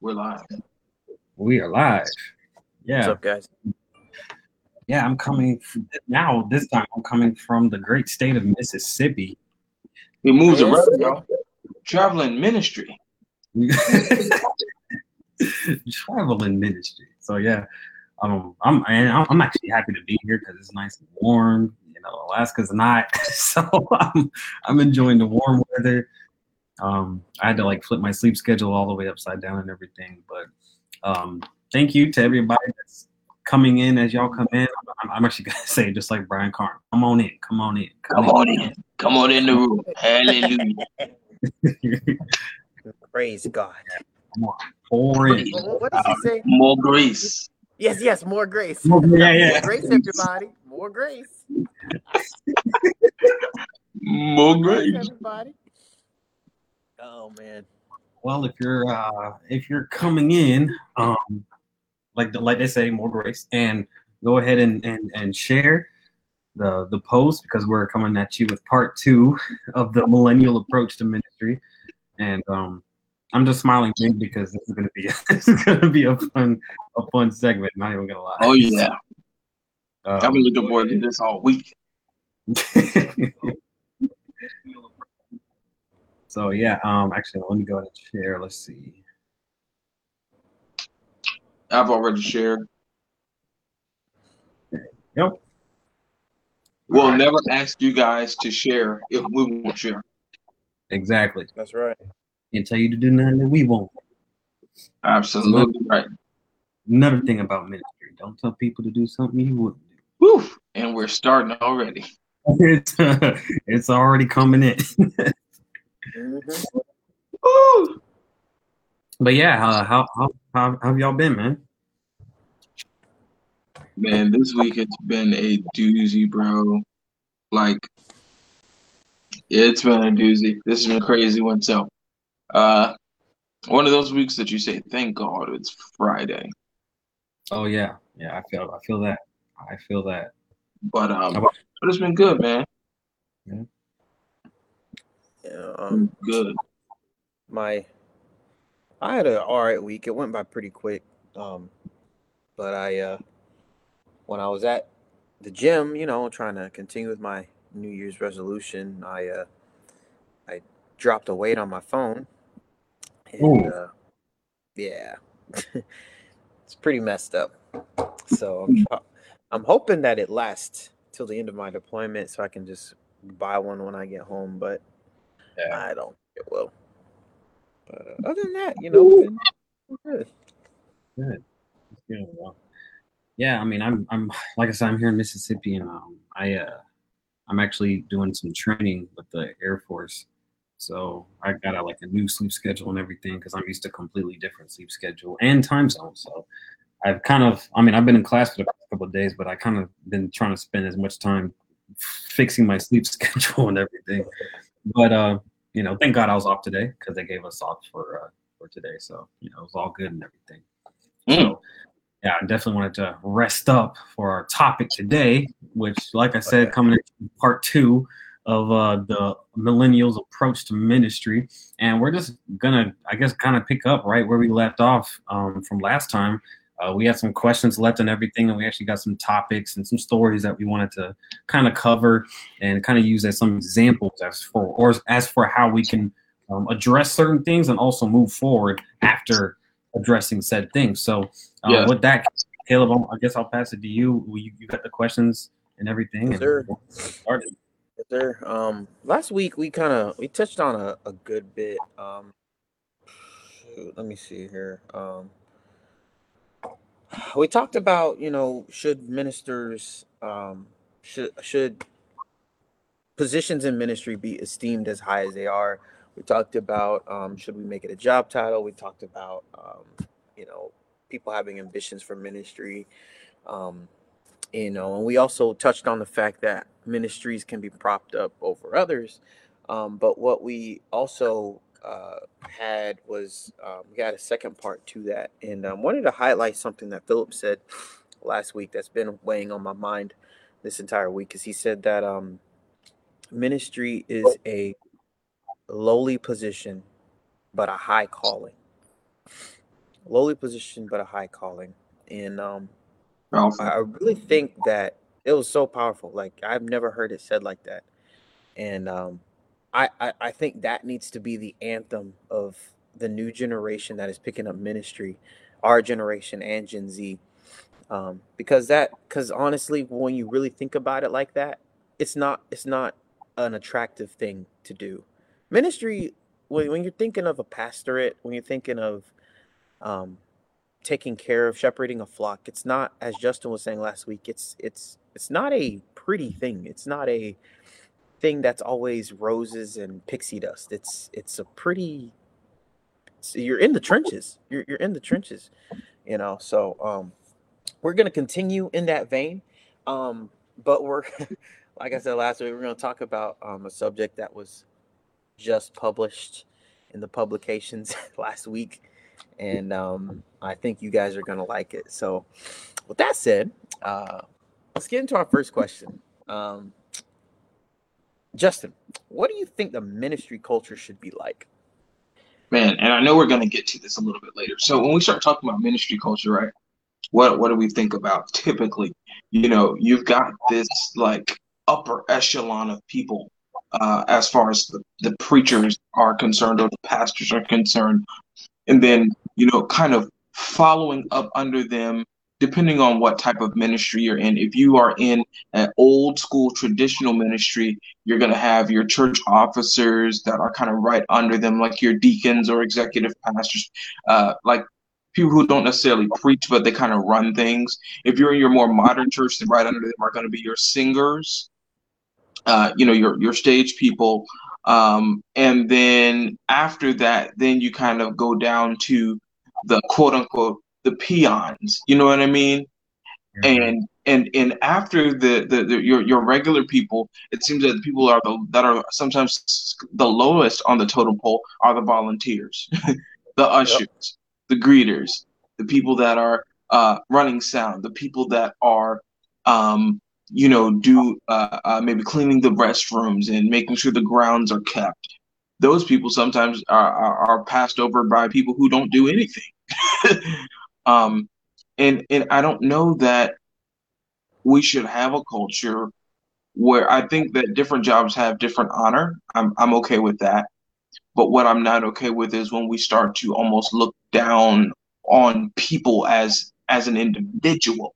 We're live. We are live. Yeah. What's up, guys? Yeah, I'm coming f- now. This time, I'm coming from the great state of Mississippi. We moves Yes. around, y'all. Traveling ministry. Traveling ministry. So yeah, um, I'm and I'm I'm actually happy to be here because it's nice and warm. You know, Alaska's not, so I'm I'm enjoying the warm weather. Um, I had to like flip my sleep schedule all the way upside down and everything, but um, thank you to everybody that's coming in as y'all come in. I'm, I'm actually gonna say just like Brian Carn, come on in, come on in, Come on in. Come on in the room. Hallelujah. Praise God. come on, pour in. What, what does he say? More grace. Yes, yes, more grace. Yeah, yeah. More grace, everybody. More grace. More More grace. grace, everybody. Oh man. Well, if you're uh, if you're coming in, um, like the, like they say, more grace, and go ahead and, and, and share the the post because we're coming at you with part two of the millennial approach to ministry, and um, I'm just smiling big because this is gonna be this is gonna be a fun a fun segment. Not even gonna lie. Oh yeah. Um, I've been looking forward to this all week. so yeah, um, actually, let me go ahead and share. Let's see. I've already shared. Yep. We'll Alright. never ask you guys to share if we won't share. Exactly. That's right. Can't tell you to do nothing that we won't. Absolutely right. Another thing about ministry: don't tell people to do something you wouldn't do. Woo. And we're starting already. It's it's already coming in. Mhm. But yeah, uh, how how how how have y'all been, man? Man, this week it's been a doozy, bro. Like, it's been a doozy. This has been a crazy one. So, uh, one of those weeks that you say, "Thank God it's Friday." Oh yeah, yeah. I feel I feel that. I feel that. But um, about- but it's been good, man. Yeah, um, Good. my I had a all right week. It went by pretty quick. Um, but I uh when I was at the gym, you know, trying to continue with my New Year's resolution, I uh I dropped a weight on my phone. And uh yeah. it's pretty messed up. So I'm tr- I'm hoping that it lasts till the end of my deployment so I can just buy one when I get home, but Yeah. I don't think it will. But uh, other than that, you know, good. Good. Good. Well, yeah, I mean, I'm I'm like I said, I'm here in Mississippi, and um, I uh, I'm actually doing some training with the Air Force. So I got a, like a new sleep schedule and everything because I'm used to a completely different sleep schedule and time zone. So I've kind of, I mean, I've been in class for the past couple of days, but I kind of been trying to spend as much time fixing my sleep schedule and everything. But uh, you know, thank God I was off today because they gave us off for uh, for today. So you know, it was all good and everything. So yeah, I definitely wanted to rest up for our topic today, which, like I said, coming into part two of uh, the millennials' approach to ministry, and we're just gonna, I guess, kind of pick up right where we left off um, from last time. Uh, we had some questions left and everything, and we actually got some topics and some stories that we wanted to kind of cover and kind of use as some examples as for or as for how we can um, address certain things and also move forward after addressing said things. So, uh, Yeah. with that, Caleb, I'm- I guess I'll pass it to you. You, you got the questions and everything. Yes, and sir. we'll get started. Yes, sir. Um, last week we kind of we touched on a, a good bit. Um, shoot, let me see here. Um, we talked about you know should ministers um should should positions in ministry be esteemed as high as they are. We talked about um, should we make it a job title. We talked about um, you know people having ambitions for ministry. Um, you know, and we also touched on the fact that ministries can be propped up over others. Um, but what we also uh, had was um, we had a second part to that, and um, wanted to highlight something that Philip said last week that's been weighing on my mind this entire week. Because he said that um, ministry is a lowly position, but a high calling. lowly position but a high calling. And um, I, I really think that it was so powerful. Like I've never heard it said like that. And um, I, I, I think that needs to be the anthem of the new generation that is picking up ministry, our generation and Gen Z. Um, because that because honestly, when you really think about it like that, it's not it's not an attractive thing to do. Ministry, when, when you're thinking of a pastorate, when you're thinking of um, taking care of shepherding a flock, it's not as Justin was saying last week. It's it's it's not a pretty thing. It's not a thing that's always roses and pixie dust. It's it's a pretty. You're in the trenches. You're you're in the trenches, you know. So um, we're gonna continue in that vein, um, but we're like I said last week, we're gonna talk about um, a subject that was just published in the publications last week, and um, I think you guys are gonna like it. So, with that said, uh, let's get into our first question. Um, Justin, what do you think the ministry culture should be like? Man, and I know we're going to get to this a little bit later. So when we start talking about ministry culture, right? What what do we think about typically? You know, you've got this like upper echelon of people uh, as far as the, the preachers are concerned or the pastors are concerned, and then you know, kind of following up under them depending on what type of ministry you're in. If you are in an old school traditional ministry, you're going to have your church officers that are kind of right under them, like your deacons or executive pastors, uh, like people who don't necessarily preach, but they kind of run things. If you're in your more modern church, then right under them are going to be your singers, uh, you know, your your stage people. Um, and then after that, then you kind of go down to the quote unquote the peons. You know what I mean? Mm-hmm. And and and after the, the, the your your regular people, it seems that the people are the that are sometimes the lowest on the totem pole are the volunteers, the ushers, yep. the greeters, the people that are uh, running sound, the people that are um, you know do uh, uh, maybe cleaning the restrooms and making sure the grounds are kept. Those people sometimes are, are, are passed over by people who don't do anything. Um, and and I don't know that we should have a culture where I think that different jobs have different honor. I'm I'm okay with that. But what I'm not okay with is when we start to almost look down on people as as an individual.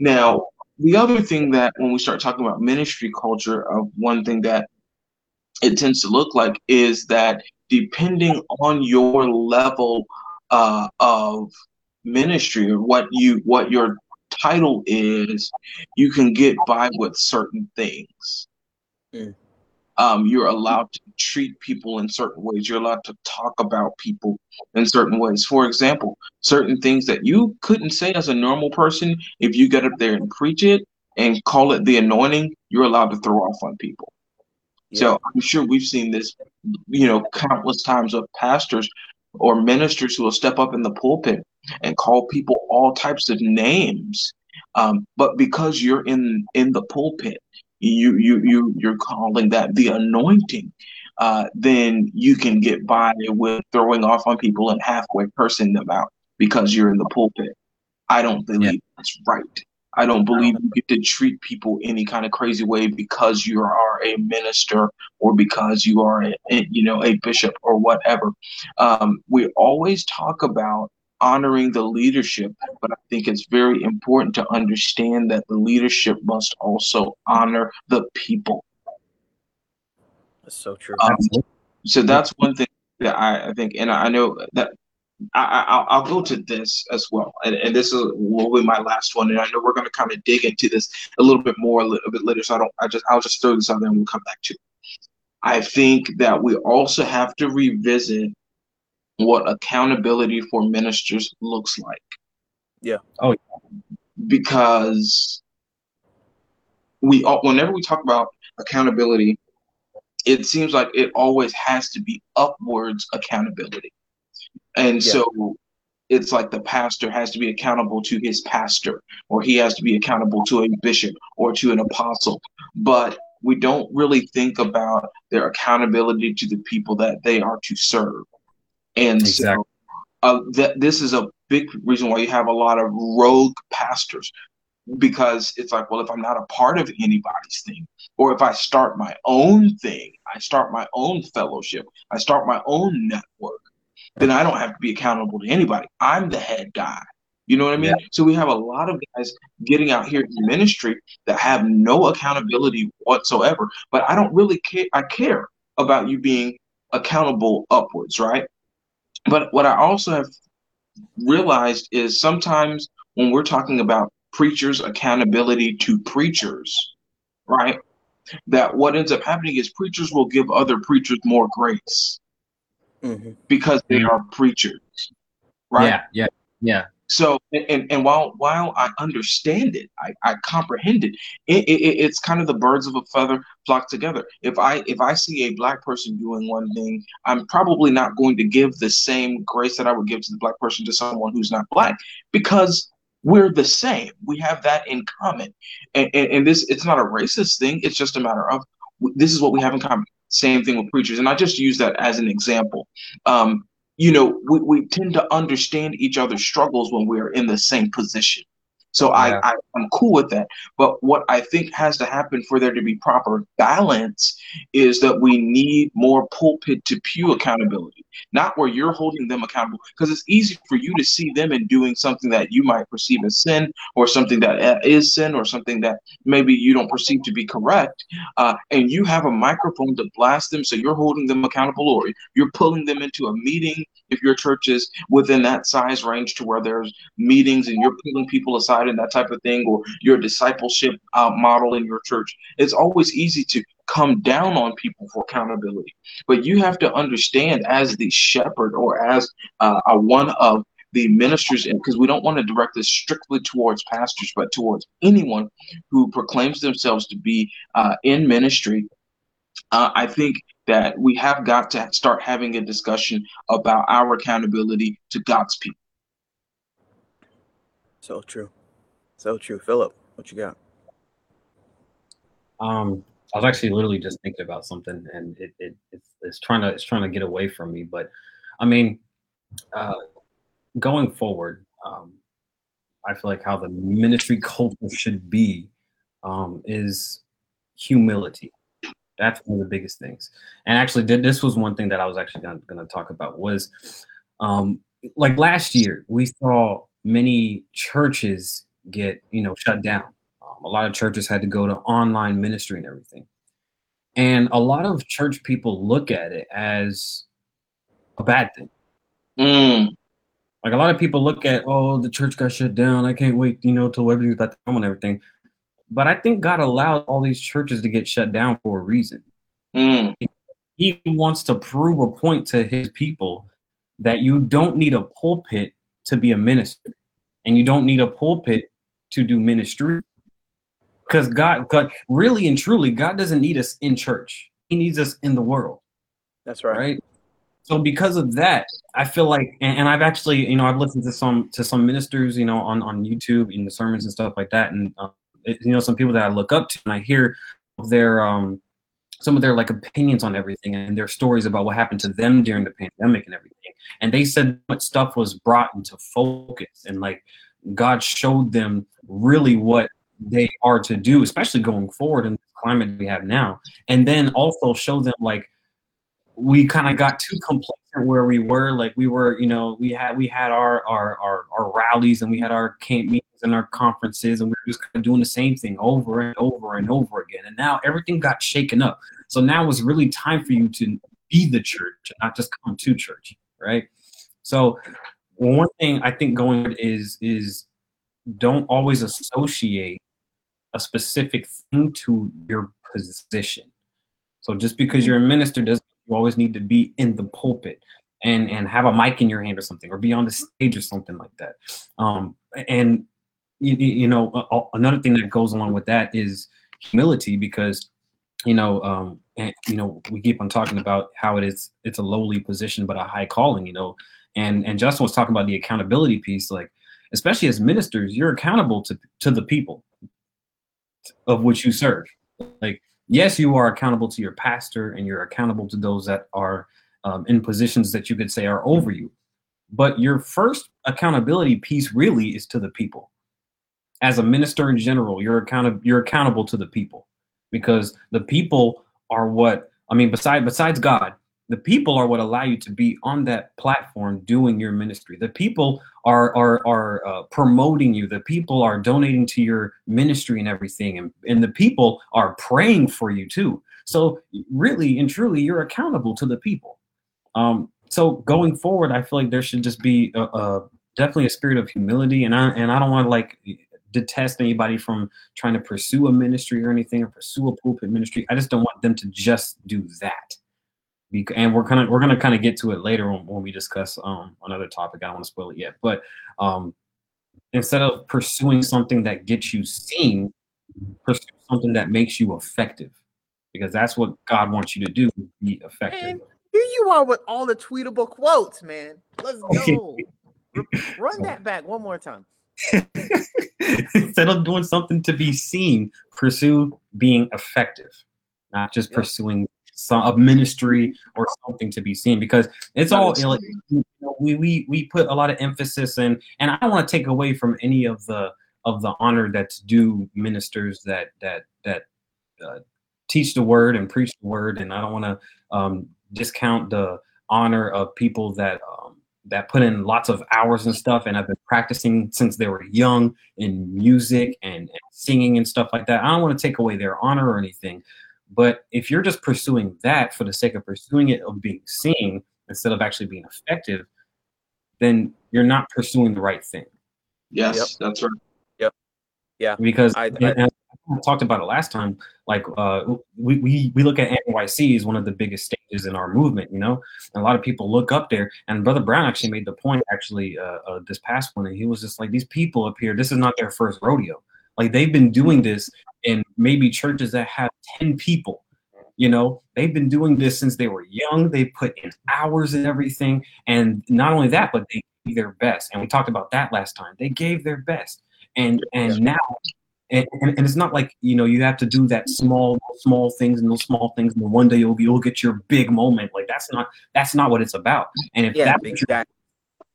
Now, the other thing that when we start talking about ministry culture of one thing that it tends to look like is that depending on your level uh, of ministry or what you what your title is, you can get by with certain things. Mm. Um, you're allowed to treat people in certain ways. You're allowed to talk about people in certain ways. For example, certain things that you couldn't say as a normal person, if you get up there and preach it and call it the anointing, you're allowed to throw off on people. Yeah. So I'm sure we've seen this, you know, countless times of pastors or ministers who will step up in the pulpit and call people all types of names. Um, but because you're in in the pulpit, you you you you're calling that the anointing. Uh, then you can get by with throwing off on people and halfway cursing them out because you're in the pulpit. I don't believe yeah. that's right. I don't believe you get to treat people any kind of crazy way because you are a minister or because you are a, a you know a bishop or whatever. Um, we always talk about honoring the leadership, but I think it's very important to understand that the leadership must also honor the people. That's so true. Um, so that's one thing that I, I think, and I know that I, I, will go to this as well, and, and this is will be my last one. And I know we're going to kind of dig into this a little bit more a little bit later. So I don't. I just I'll just throw this out there and we'll come back to. it. I think that we also have to revisit what accountability for ministers looks like. Yeah. Oh, yeah. because we all, whenever we talk about accountability, it seems like it always has to be upwards accountability. And yeah. so it's like the pastor has to be accountable to his pastor, or he has to be accountable to a bishop or to an apostle. But we don't really think about their accountability to the people that they are to serve. And exactly. so uh, that this is a big reason why you have a lot of rogue pastors because it's like, well, if I'm not a part of anybody's thing, or if I start my own thing, I start my own fellowship, I start my own network, then I don't have to be accountable to anybody. I'm the head guy. You know what I mean? Yeah. So we have a lot of guys getting out here in ministry that have no accountability whatsoever. But I don't really care. I care about you being accountable upwards, right? But what I also have realized is sometimes when we're talking about preachers' accountability to preachers, right? That what ends up happening is preachers will give other preachers more grace mm-hmm. because they are preachers, right? Yeah, yeah, yeah. So, and, and while while I understand it, I, I comprehend it, it, it, It's kind of the birds of a feather flock together. If I if I see a black person doing one thing, I'm probably not going to give the same grace that I would give to the black person to someone who's not black because we're the same. We have that in common, and, and, and this it's not a racist thing. It's just a matter of this is what we have in common. Same thing with preachers, and I just use that as an example. Um, you know, we, we tend to understand each other's struggles when we're in the same position. So yeah. I, I I'm cool with that. But what I think has to happen for there to be proper balance is that we need more pulpit to pew accountability, not where you're holding them accountable. Because it's easy for you to see them in doing something that you might perceive as sin, or something that uh, sin, or something that maybe you don't perceive to be correct, uh, and you have a microphone to blast them, so you're holding them accountable, or you're pulling them into a meeting if your church is within that size range to where there's meetings and you're pulling people aside and that type of thing, or your discipleship uh, model in your church, it's always easy to come down on people for accountability. But you have to understand, as the shepherd or as uh, a one of the ministers, because we don't want to direct this strictly towards pastors, but towards anyone who proclaims themselves to be uh, in ministry. Uh, I think that we have got to start having a discussion about our accountability to God's people. So true. So true. Philip, what you got? Um, I was actually literally just thinking about something, and it, it it's, it's trying to it's trying to get away from me. But I mean, uh, going forward, um, I feel like how the ministry culture should be um, is humility. That's one of the biggest things. And actually, this was one thing that I was actually going to talk about was um, like last year we saw many churches get you know shut down a lot of churches had to go to online ministry and everything. And a lot of church people look at it as a bad thing. Mm. Like a lot of people look at, oh, the church got shut down. I can't wait, you know, till everything's about to come and everything. But I think God allowed all these churches to get shut down for a reason. Mm. He wants to prove a point to his people that you don't need a pulpit to be a minister, and you don't need a pulpit to do ministry because God, God, really and truly, God doesn't need us in church. He needs us in the world. That's right. Right. So because of that, I feel like, and, and, I've actually, you know, I've listened to some to some ministers, you know, on on YouTube in the sermons and stuff like that, and uh, it, you know, some people that I look up to, and I hear their um some of their like opinions on everything and their stories about what happened to them during the pandemic and everything. And they said what stuff was brought into focus and like God showed them really what they are to do, especially going forward in the climate we have now. And then also show them like we kind of got too complacent where we were. Like we were, you know, we had we had our our our, our rallies and we had our camp meetings and our conferences, and we were just kind of doing the same thing over and over and over again. And now everything got shaken up. So now it's really time for you to be the church, not just come to church, right? So one thing I think going is is don't always associate a specific thing to your position. So just because you're a minister doesn't you always need to be in the pulpit and and have a mic in your hand or something or be on the stage or something like that. Um, and you, you know another thing that goes along with that is humility because you know um, and you know we keep on talking about how it is it's a lowly position but a high calling you know and and Justin was talking about the accountability piece like especially as ministers you're accountable to to the people of which you serve. Like, yes, you are accountable to your pastor and you're accountable to those that are um, in positions that you could say are over you. But your first accountability piece really is to the people. As a minister in general, you're accountable you're accountable to the people because the people are what I mean besides besides God, the people are what allow you to be on that platform doing your ministry. The people are are are uh, promoting you. The people are donating to your ministry and everything, and and the people are praying for you too. So really and truly, you're accountable to the people. Um, so going forward, I feel like there should just be a, a definitely a spirit of humility, and I and I don't want to like detest anybody from trying to pursue a ministry or anything or pursue a pulpit ministry. I just don't want them to just do that. And we're gonna we're gonna kind of get to it later when, when we discuss um, another topic. I don't want to spoil it yet, but um, instead of pursuing something that gets you seen, pursue something that makes you effective, because that's what God wants you to do: be effective. Here you are with all the tweetable quotes, man. Let's go. Run that back one more time. Instead of doing something to be seen, pursue being effective, not just yep. pursuing some a ministry or something to be seen. Because it's all you know, we we we put a lot of emphasis in, and I don't want to take away from any of the of the honor that's due ministers that that that uh, teach the word and preach the word, and I don't want to um, discount the honor of people that um, that put in lots of hours and stuff and have been practicing since they were young in music and, and singing and stuff like that. I don't want to take away their honor or anything, but if you're just pursuing that for the sake of pursuing it of being seen instead of actually being effective, then you're not pursuing the right thing. Yes, yep. that's right. Yep. Yeah. Because I, I, talked about it last time. Like uh, we, we we look at NYC as one of the biggest stages in our movement, you know. And a lot of people look up there. And Brother Brown actually made the point actually uh, uh, this past one, and he was just like, these people up here, this is not their first rodeo. Like they've been doing this in maybe churches that have ten people. You know, they've been doing this since they were young. They put in hours and everything, and not only that, but they gave their best. And we talked about that last time. They gave their best, and and now and, and, and, it's not like you know you have to do that small small things and those small things and one day you'll you'll get your big moment like that's not that's not what it's about and if yeah, that's exactly.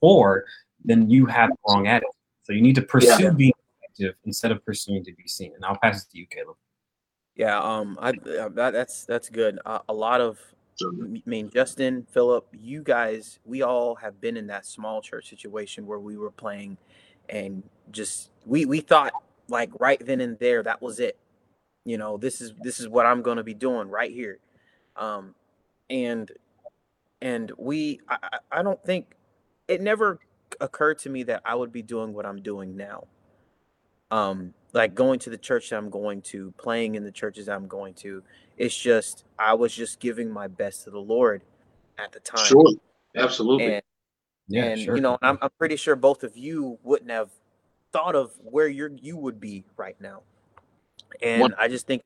for then you have the wrong attitude so you need to pursue yeah. being effective instead of pursuing to be seen. And i'll pass it to you caleb. Yeah um i that, that's that's good. Uh, a lot of I mean, Justin, Philip, you guys, we all have been in that small church situation where we were playing and just we we thought like right then and there that was it. You know this is this is what i'm going to be doing right here. Um and and we I, I don't think it never occurred to me that i would be doing what i'm doing now um like going to the church that i'm going to playing in the churches i'm going to it's just i was just giving my best to the lord at the time sure absolutely and, yeah and sure. you know I'm, I'm pretty sure both of you wouldn't have thought of where you're you would be right now. And One. I just think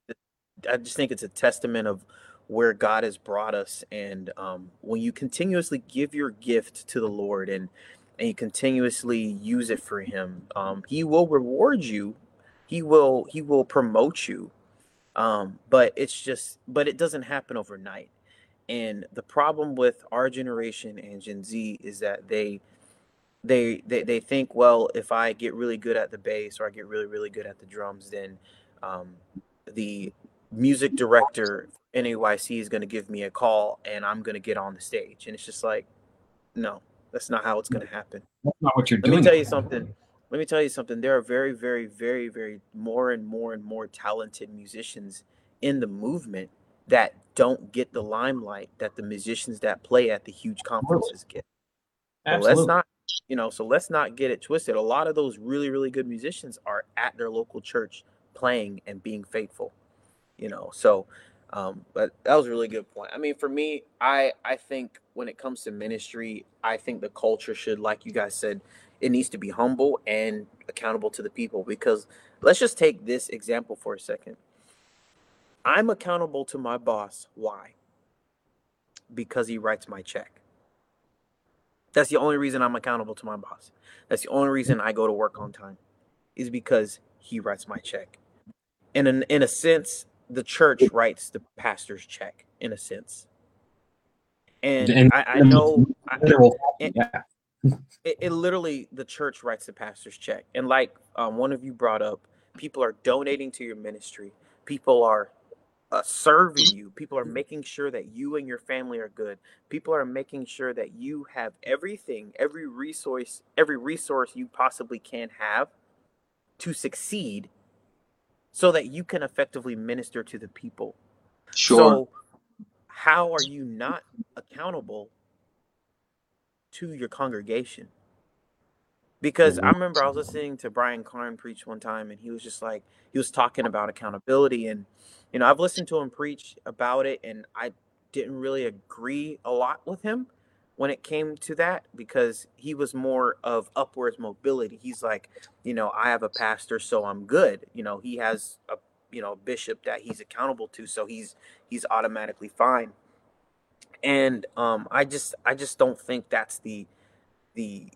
I just think it's a testament of where God has brought us. And um, when you continuously give your gift to the Lord and and you continuously use it for Him, um, He will reward you. He will He will promote you. Um, but it's just but it doesn't happen overnight. And the problem with our generation and Gen Z is that they they, they they think, well, if I get really good at the bass or I get really really good at the drums, then um, the music director NAYC is going to give me a call and I'm going to get on the stage. And it's just like, no, that's not how it's going to happen. That's not what you're Let doing. Let me tell you something. Let me tell you something. There are very, very, very, very more and more and more talented musicians in the movement that don't get the limelight that the musicians that play at the huge conferences get. So let's not you know, so let's not get it twisted. A lot of those really, really good musicians are at their local church playing and being faithful. You know, so um, but that was a really good point. I mean, for me, I I think when it comes to ministry, I think the culture should, like you guys said, it needs to be humble and accountable to the people. Because let's just take this example for a second. I'm accountable to my boss. Why? Because he writes my check. That's the only reason I'm accountable to my boss. That's the only reason I go to work on time, is because he writes my check. And in in a sense, the church writes the pastor's check. In a sense, and, and I, I, know, I, and, yeah. it, it literally the church writes the pastor's check, and like um, one of you brought up, people are donating to your ministry. People are uh, serving you. People are making sure that you and your family are good. People are making sure that you have everything, every resource, every resource you possibly can have to succeed so that you can effectively minister to the people. Sure. So how are you not accountable to your congregation? Because I mm-hmm. remember I was listening to Brian Carn preach one time and he was just like he was talking about accountability and you know, I've listened to him preach about it and I didn't really agree a lot with him when it came to that because he was more of upwards mobility. He's like, you know, I have a pastor so I'm good. You know, he has a you know, bishop that he's accountable to so he's he's automatically fine. And um I just I just don't think that's the the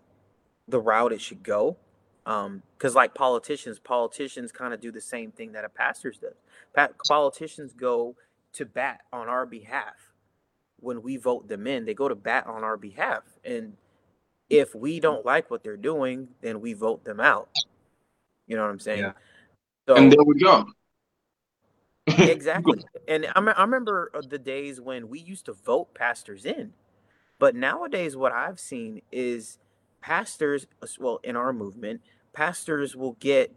the route it should go. Um, because like politicians, politicians kind of do the same thing that a pastor's does. Pa- politicians go to bat on our behalf when we vote them in. They go to bat on our behalf, and if we don't like what they're doing, then we vote them out. You know what I'm saying? Yeah. So and there we go. exactly. And I, I remember uh, the days when we used to vote pastors in, but nowadays what I've seen is pastors, well, in our movement, pastors will get,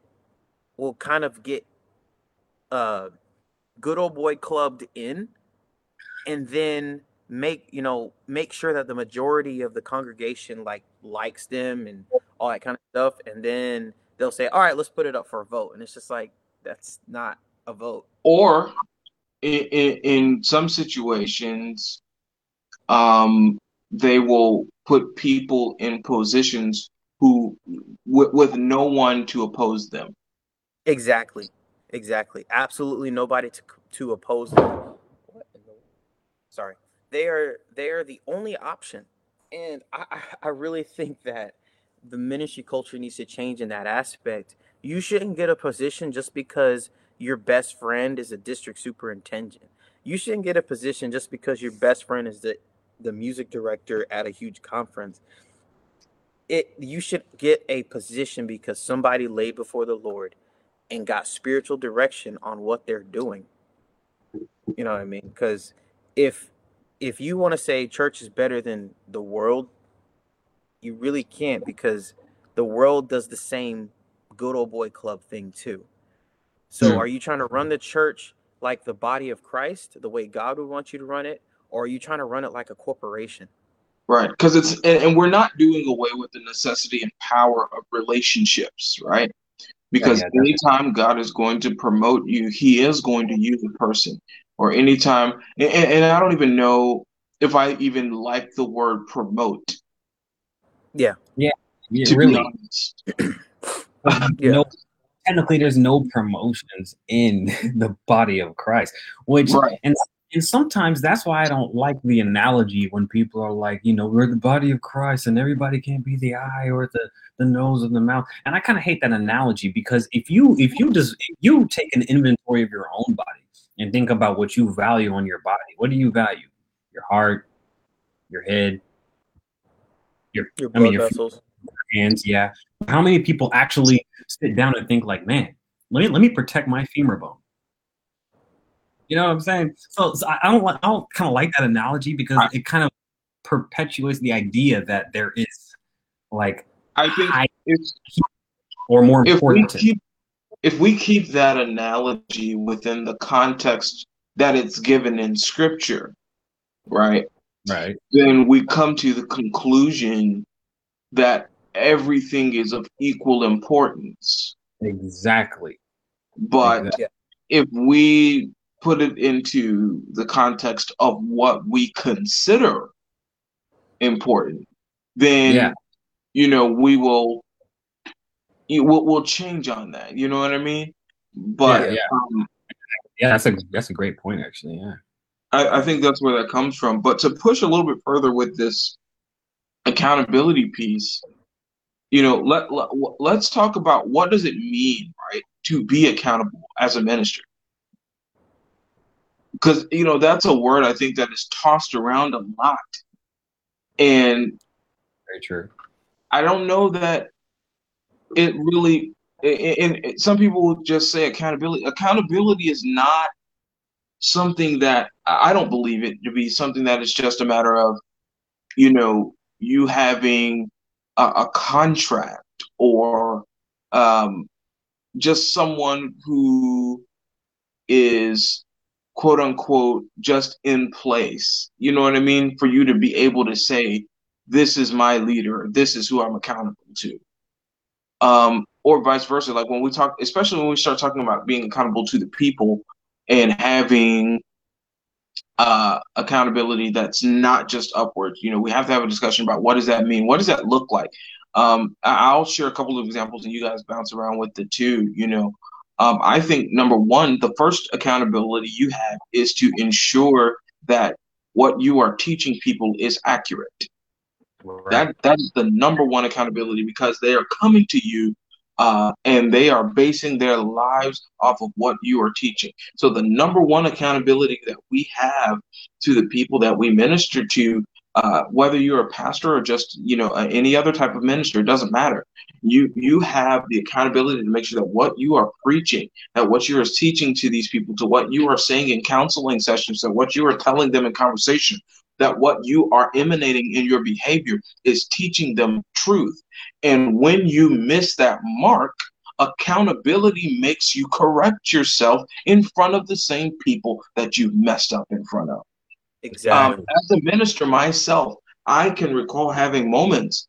will kind of get, uh, good old boy clubbed in, and then make you know make sure that the majority of the congregation like likes them and all that kind of stuff, and then they'll say, all right, let's put it up for a vote, and it's just like that's not a vote. or in, in, in some situations, um, they will put people in positions who with, with no one to oppose them. Exactly. Exactly. Absolutely nobody to to oppose them. What Sorry. They are they are the only option. And I, I really think that the ministry culture needs to change in that aspect. You shouldn't get a position just because your best friend is a district superintendent. You shouldn't get a position just because your best friend is the the music director at a huge conference. It you should get a position because somebody laid before the Lord and got spiritual direction on what they're doing. You know what I mean? Because if if you want to say church is better than the world, you really can't because the world does the same good old boy club thing too. So Hmm. are you trying to run the church like the body of Christ, the way God would want you to run it, or are you trying to run it like a corporation? Right, because it's and, and we're not doing away with the necessity and power of relationships, right? Because yeah, definitely. anytime God is going to promote you, He is going to use a person. Or anytime, and, and and I don't even know if I even like the word promote, Yeah. Yeah, to really. be honest. Um, yeah. No, technically, there's no promotions in the body of Christ, which Right. and and sometimes that's why I don't like the analogy when people are like, you know, we're the body of Christ and everybody can't be the eye or the the nose or the mouth. And I kind of hate that analogy because if you if you just if you take an inventory of your own body and think about what you value on your body, what do you value? Your heart, your head, your Your I mean your vessels. hands, yeah. How many people actually sit down and think like, man, let me let me protect my femur bone? You know what I'm saying? So, so I don't like I don't kind of like that analogy because I- it kind of perpetuates the idea that there is like I think high if or more if we important. keep if we keep that analogy within the context that it's given in Scripture, right? right. then we come to the conclusion that everything is of equal importance. Exactly. But Exactly. if we put it into the context of what we consider important, then Yeah. you know we will you will we'll change on that. You know what I mean? But Yeah, um, Yeah, that's a that's a great point actually. Yeah. I, I think that's where that comes from. But to push a little bit further with this accountability piece, you know, let, let let's talk about what does it mean, right, to be accountable as a minister? Because you know that's a word I think that is tossed around a lot, and Very true. I don't know that it really. And some people just say accountability. Accountability is not something that I don't believe it to be something that is just a matter of, you know, you having a, a contract or um, just someone who is quote unquote just in place. You know what I mean? For you to be able to say, this is my leader, this is who I'm accountable to. Um, or vice versa. Like when we talk, especially when we start talking about being accountable to the people and having uh, accountability that's not just upwards. You know, we have to have a discussion about what does that mean? What does that look like? Um, I'll share a couple of examples and you guys bounce around with the two. You know, um, I think number one, the first accountability you have is to ensure that what you are teaching people is accurate. Right. That that is the number one accountability because they are coming to you uh, and they are basing their lives off of what you are teaching. So the number one accountability that we have to the people that we minister to uh, whether you're a pastor or just you know any other type of minister, it doesn't matter. You you have the accountability to make sure that what you are preaching, that what you are teaching to these people, to what you are saying in counseling sessions, that what you are telling them in conversation, that what you are emanating in your behavior is teaching them truth. And when you miss that mark, accountability makes you correct yourself in front of the same people that you've messed up in front of. Exactly. Um, as a minister myself, I can recall having moments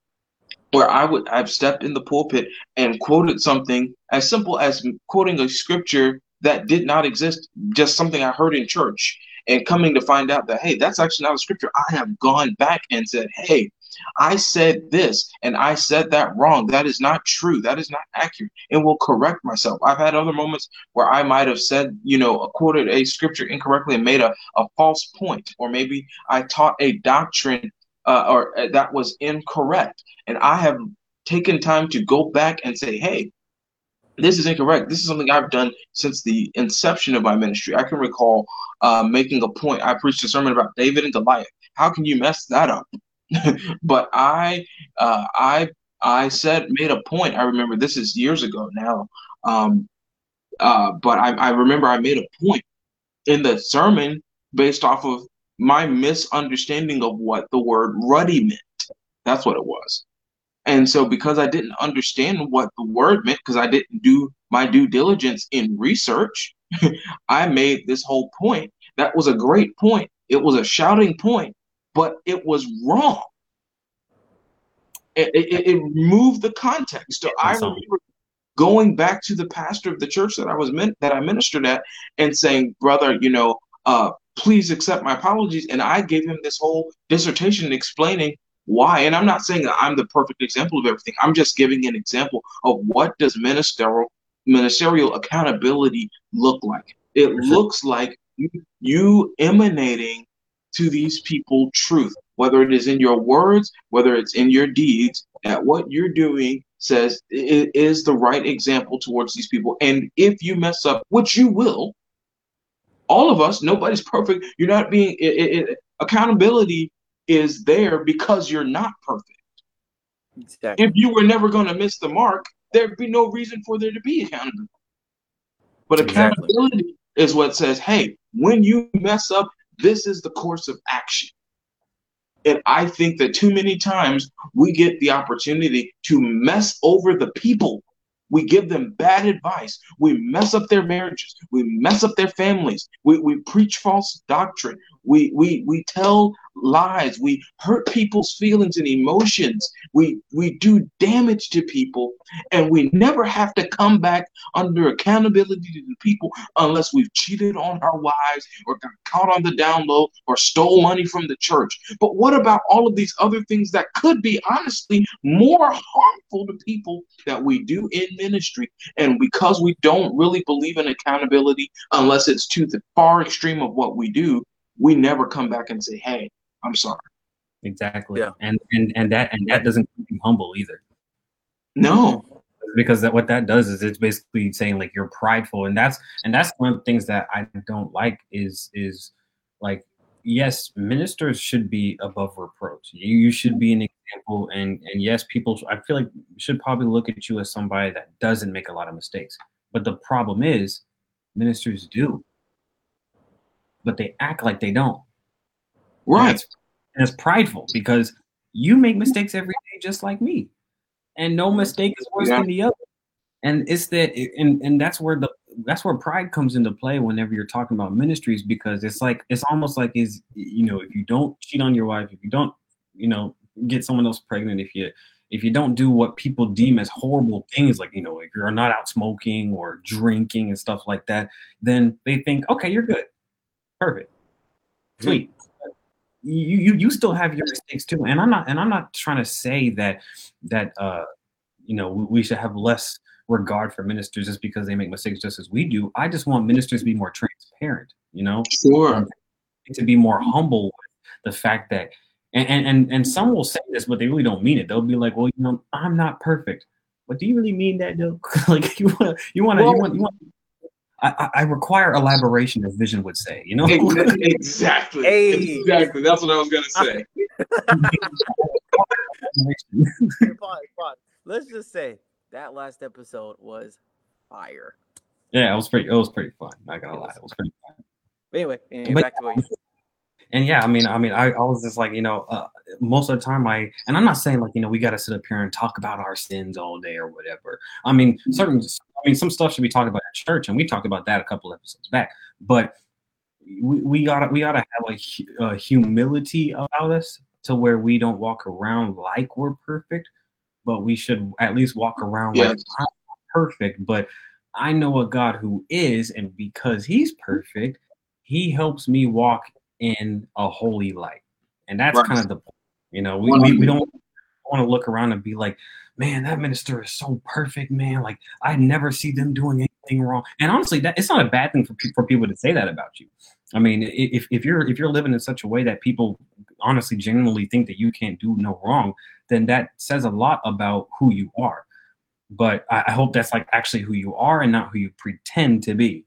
where I would I've stepped in the pulpit and quoted something as simple as quoting a scripture that did not exist, just something I heard in church, and coming to find out that hey, that's actually not a scripture. I have gone back and said, hey, I said this and I said that wrong. That is not true. That is not accurate and will correct myself. I've had other moments where I might have said, you know, quoted a scripture incorrectly and made a, a false point, or maybe I taught a doctrine uh, or uh, that was incorrect. And I have taken time to go back and say, hey, this is incorrect. This is something I've done since the inception of my ministry. I can recall uh, making a point. I preached a sermon about David and Goliath. How can you mess that up? but I, uh, I, I said made a point. I remember this is years ago now. Um, uh, but I, I remember I made a point in the sermon based off of my misunderstanding of what the word ruddy meant. That's what it was. And so, because I didn't understand what the word meant, because I didn't do my due diligence in research, I made this whole point. That was a great point. It was a shouting point, but it was wrong. It, it, it removed the context. So I remember going back to the pastor of the church that I was meant that I ministered at and saying, "Brother, you know, uh, please accept my apologies." And I gave him this whole dissertation explaining why. And I'm not saying that I'm the perfect example of everything. I'm just giving an example of what does ministerial ministerial accountability look like. It looks like you, emanating to these people truth, whether it is in your words, whether it's in your deeds, that what you're doing says it is the right example towards these people. And if you mess up, which you will, all of us, nobody's perfect. You're not being it, it, accountability is there because you're not perfect. Exactly. If you were never going to miss the mark, there'd be no reason for there to be accountability. But accountability exactly. is what says, hey, when you mess up, this is the course of action. And I think that too many times we get the opportunity to mess over the people. We give them bad advice. We mess up their marriages. We mess up their families. We, we preach false doctrine. We, we, we tell lies. We hurt people's feelings and emotions. We we do damage to people, and we never have to come back under accountability to the people unless we've cheated on our wives or got caught on the down low or stole money from the church. But what about all of these other things that could be honestly more harmful to people that we do in ministry? And because we don't really believe in accountability unless it's to the far extreme of what we do, we never come back and say, "Hey, I'm sorry." Exactly. Yeah. And and and that and that doesn't keep you humble either. No. Because that what that does is it's basically saying like you're prideful, and that's and that's one of the things that I don't like is is like yes, ministers should be above reproach. You, you should be an example, and and yes, people. I feel like should probably look at you as somebody that doesn't make a lot of mistakes. But the problem is, ministers do, but they act like they don't. Right. And it's, prideful because you make mistakes every day, just like me, and no mistake is worse Yeah. than the other. And it's that, and and that's where the that's where pride comes into play whenever you're talking about ministries because it's like it's almost like is you know if you don't cheat on your wife if you don't you know get someone else pregnant if you if you don't do what people deem as horrible things like you know if you're not out smoking or drinking and stuff like that then they think okay you're good perfect sweet. You you you still have your mistakes too and i'm not and i'm not trying to say that that uh you know we, should have less regard for ministers just because they make mistakes just as we do. I just want ministers to be more transparent you know? Sure. to be more humble with the fact that and, and and some will say this but they really don't mean it. They'll be like well you know i'm not perfect. But do you really mean that though? Like you want you want to you want you want I, I- I require elaboration, as Vision would say. You know, Exactly. Hey. Exactly. That's what I was gonna say. Hey, pause, pause. Let's just say that last episode was fire. yeah, it was pretty. It was pretty fun. Not gonna lie, it was pretty fun. But anyway, anyway, But- back to what you And yeah, I mean, I mean, I, I was just like, you know, uh, most of the time, I and I'm not saying like, you know, we got to sit up here and talk about our sins all day or whatever. I mean, certain, I mean, some stuff should be talked about at church, and we talked about that a couple episodes back. But we, we gotta we gotta have a, a humility about us to where we don't walk around like we're perfect, but we should at least walk around like I'm perfect, but I know a God who is, and because He's perfect, He helps me walk in a holy light, and that's Right. kind of the point. You know, we, we, we don't want to look around and be like, man, that minister is so perfect, man. Like I never see them doing anything wrong. And honestly, that it's not a bad thing for, pe- for people to say that about you. I mean, if, if you're if you're living in such a way that people honestly genuinely think that you can't do no wrong, then that says a lot about who you are. But I, I hope that's like actually who you are and not who you pretend to be,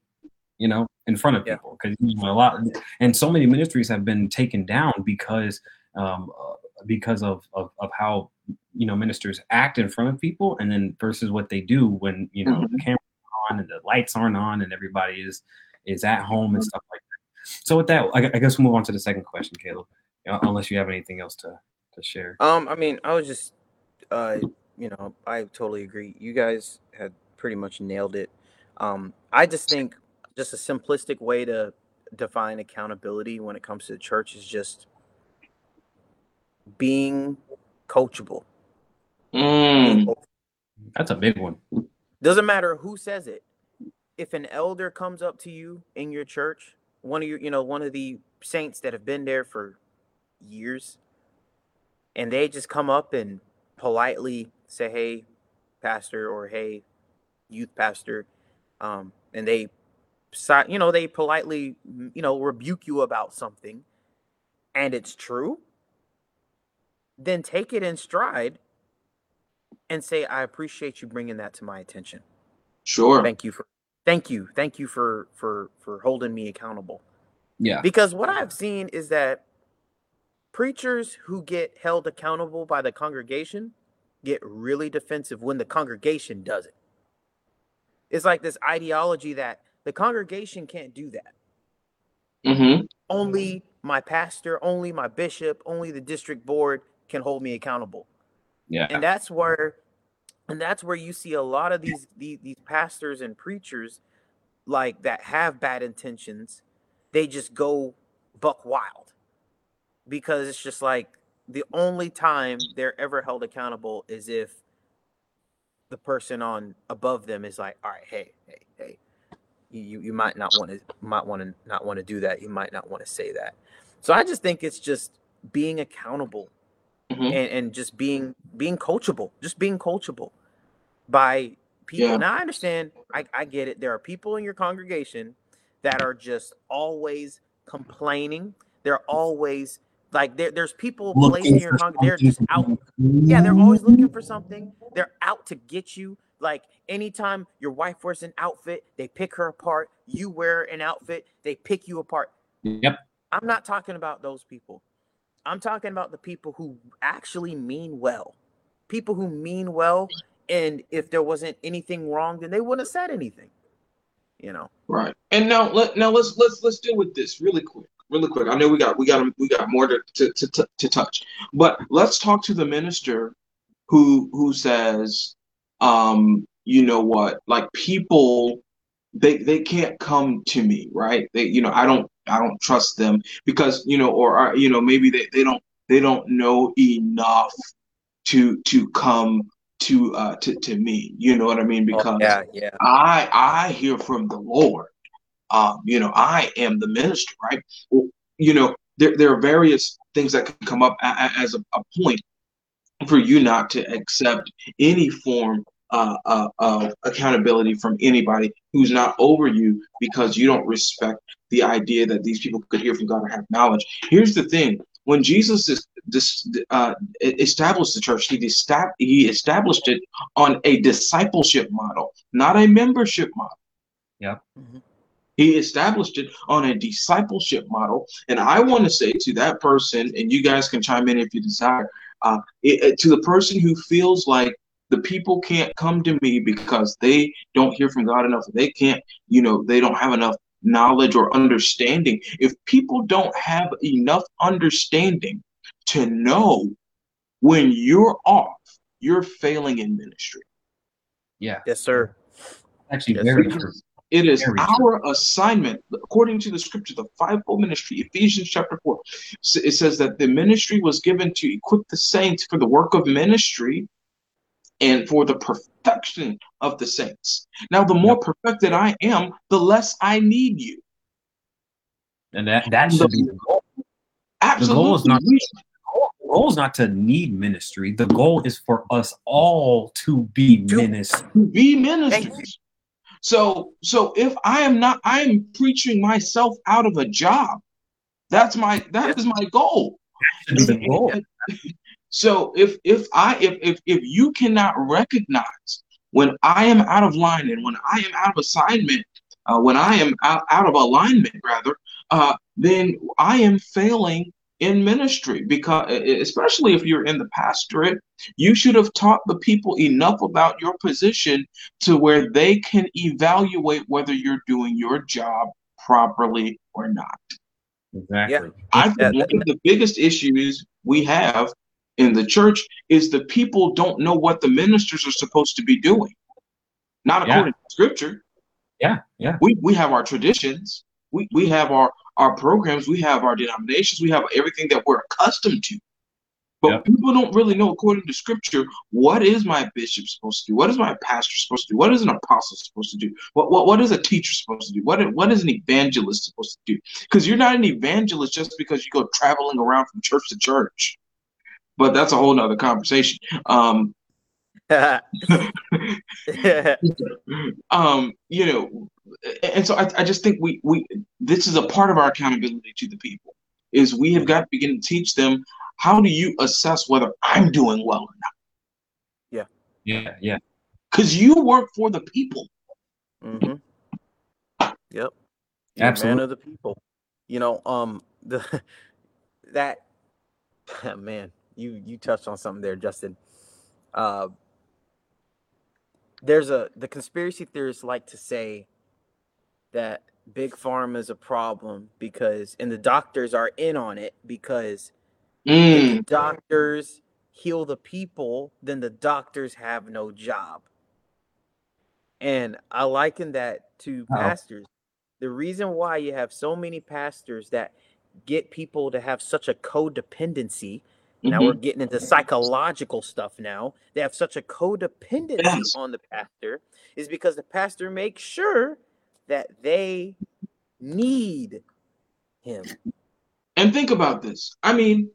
you know, in front of Yeah. people. Because you know, a lot and so many ministries have been taken down because um, uh, because of, of of how you know ministers act in front of people and then versus what they do when you know the camera's on and the lights aren't on and everybody is is at home and stuff like that so with that i, I guess we'll move on to the second question caleb unless you have anything else to to share Um, I mean, I was just, uh, you know, I totally agree. You guys had pretty much nailed it. Um, I just think just a simplistic way to define accountability when it comes to the church is just being coachable. Mm, that's a big one Doesn't matter who says it. If an elder comes up to you in your church, one of your, you know, one of the saints that have been there for years, and they just come up and politely say, "Hey, pastor," or "Hey, youth pastor," um, and they, si- you know, they politely, mm, you know, rebuke you about something, and it's true. Then take it in stride and say, "I appreciate you bringing that to my attention." sure. thank you for thank you thank you for for for holding me accountable yeah because what i've seen is that preachers who get held accountable by the congregation get really defensive when the congregation does it it's like this ideology that the congregation can't do that. Hmm only my pastor only my bishop only the district board can hold me accountable. Yeah. And that's where and that's where you see a lot of these these, these pastors and preachers like that have bad intentions they just go buck wild. Because it's just like the only time they're ever held accountable is if the person on above them is like all right hey hey hey you you, might not want to might want to not want to do that you might not want to say that so i just think it's just being accountable hmm and, and just being being coachable just being coachable by people Yeah. now i understand I, I get it there are people in your congregation that are just always complaining they're always like there, there's people placed in your congregation they're just out yeah they're always looking for something they're out to get you like anytime your wife wears an outfit they pick her apart you wear an outfit they pick you apart yep I'm not talking about those people. I'm talking about the people who actually mean well. People who mean well, and if there wasn't anything wrong, then they wouldn't have said anything. You know. Right. And now let now let's let's let's deal with this really quick. Really quick. I know we got we got we got more to to, to, to touch. But let's talk to the minister who who says, um, you know what, like people they they can't come to me, right? They you know, I don't I don't trust them because, you know, or you know, maybe they, they don't they don't know enough to to come to uh to, to me. You know what I mean? Oh, Because yeah, yeah. I I hear from the Lord. Um, you know, I am the minister, right? Well, you know, there there are various things that can come up as a, a point for you not to accept any form uh, uh, of accountability from anybody who's not over you because you don't respect the idea that these people could hear from God or have knowledge. Here's the thing: when Jesus is this uh, established the church, he estab- he established it on a discipleship model, not a membership model. Yeah. Mhm. He established it on a discipleship model, and I want to say to that person, and you guys can chime in if you desire. Uh, it, it- to the person who feels like the people can't come to me because they don't hear from God enough, they can't, you know, they don't have enough knowledge or understanding. If people don't have enough understanding to know when you're off, you're failing in ministry. Yeah, Yes, sir. actually, Yes, very sir. true. It is Very our assignment, according to the scripture, the fivefold ministry, Ephesians chapter 4. It says that the ministry was given to equip the saints for the work of ministry and for the perfection of the saints. Now, the more perfected I am, the less I need you. And that that should be the goal. Absolutely. goal is not- We- The goal is not to need ministry. The goal is for us all to be To- ministry. to be ministers. So, so if I am not, I am preaching myself out of a job. That's my that is my goal. Goal. So if if I if if if you cannot recognize when I am out of line and when I am out of assignment, uh, when I am out, out of alignment rather, uh, then I am failing in ministry because especially if you're in the pastorate, you should have taught the people enough about your position to where they can evaluate whether you're doing your job properly or not. Exactly. I think Yeah, one of the biggest issues we have in the church is the people don't know what the ministers are supposed to be doing. Not Yeah. according to scripture. Yeah, yeah. We we have our traditions, we, we have our, our programs, we have our denominations, we have everything that we're accustomed to. But Yep. people don't really know according to scripture what is my bishop supposed to do? What is my pastor supposed to do? What is an apostle supposed to do? What what, what is a teacher supposed to do? What what is an evangelist supposed to do? Because you're not an evangelist just because you go traveling around from church to church. But that's a whole nother conversation. Um, um, you know, and so I, I just think we we this is a part of our accountability to the people is we have got to begin to teach them how do you assess whether I'm doing well or not Yeah, yeah. Yeah. Because you work for the people. hmm Yep. You're a man of the people. You know, um, the that man, you you touched on something there, Justin. Uh, there's a the conspiracy theorists like to say that big pharma is a problem because and the doctors are in on it because the Mm, doctors heal the people, then the doctors have no job. And I liken that to Oh. pastors. The reason why you have so many pastors that get people to have such a codependency. Now mhm. we're getting into psychological stuff now. They have such a codependency Yes. on the pastor is because the pastor makes sure that they need him. And think about this. I mean,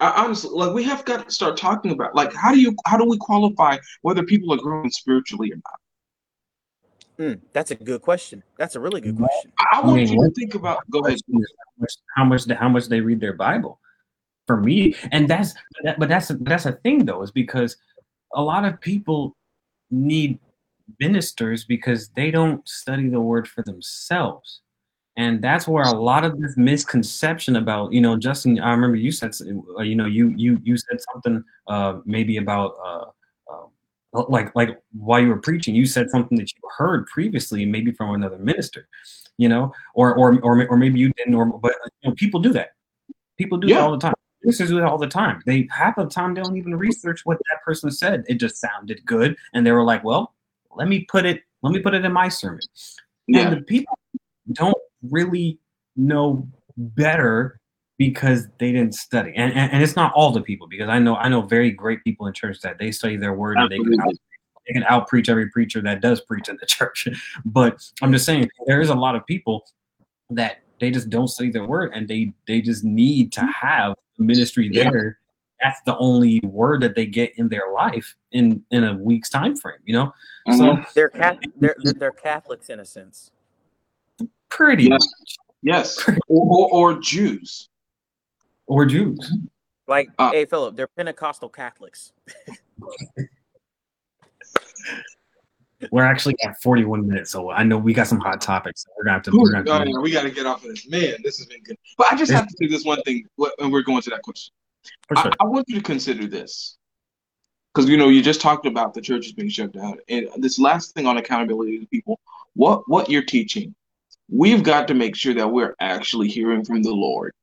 I, honestly, like we have got to start talking about like how do you how do we qualify whether people are growing spiritually or not? Mm, that's a good question. That's a really good question. I, I I want mean, you to think about. Go ahead. Question is how much how much how much they read their Bible. For me, and that's that, but that's that's a thing though, is because a lot of people need ministers because they don't study the word for themselves. and that's where a lot of this misconception about you know justin i remember you said uh, you know you you you said something uh maybe about uh, uh like like while you were preaching you said something that you heard previously maybe from another minister you know or or or, or maybe you didn't or but you know, people do that people do yeah. that all the time ministers do that all the time they half the time they don't even research what that person said it just sounded good and they were like well let me put it let me put it in my sermon yeah. and the people don't really know better because they didn't study. And, and, and it's not all the people because I know I know very great people in church that they study their word and they can out, they can out preach every preacher that does preach in the church. But I'm just saying there is a lot of people that they just don't study their word and they they just need to mm-hmm. have ministry there. That's the only word that they get in their life in in a week's time frame, you know. Mm-hmm. So they're Catholic, they're they're Catholics in a sense. Pretty yes. Yes. or, or, or, Jews. Or Jews. Like, uh, hey, Philip, they're Pentecostal Catholics. we're actually at 41 minutes, so I know we got some hot topics. we're gonna have to. we're gonna have to oh, we got to get off of this. Man, this has been good. But I just have to say this one thing, and we're going to that question. Sure. I, I want you to consider this because you know you just talked about the churches being shut down, and this last thing on accountability to people. What what you're teaching we've got to make sure that we're actually hearing from the Lord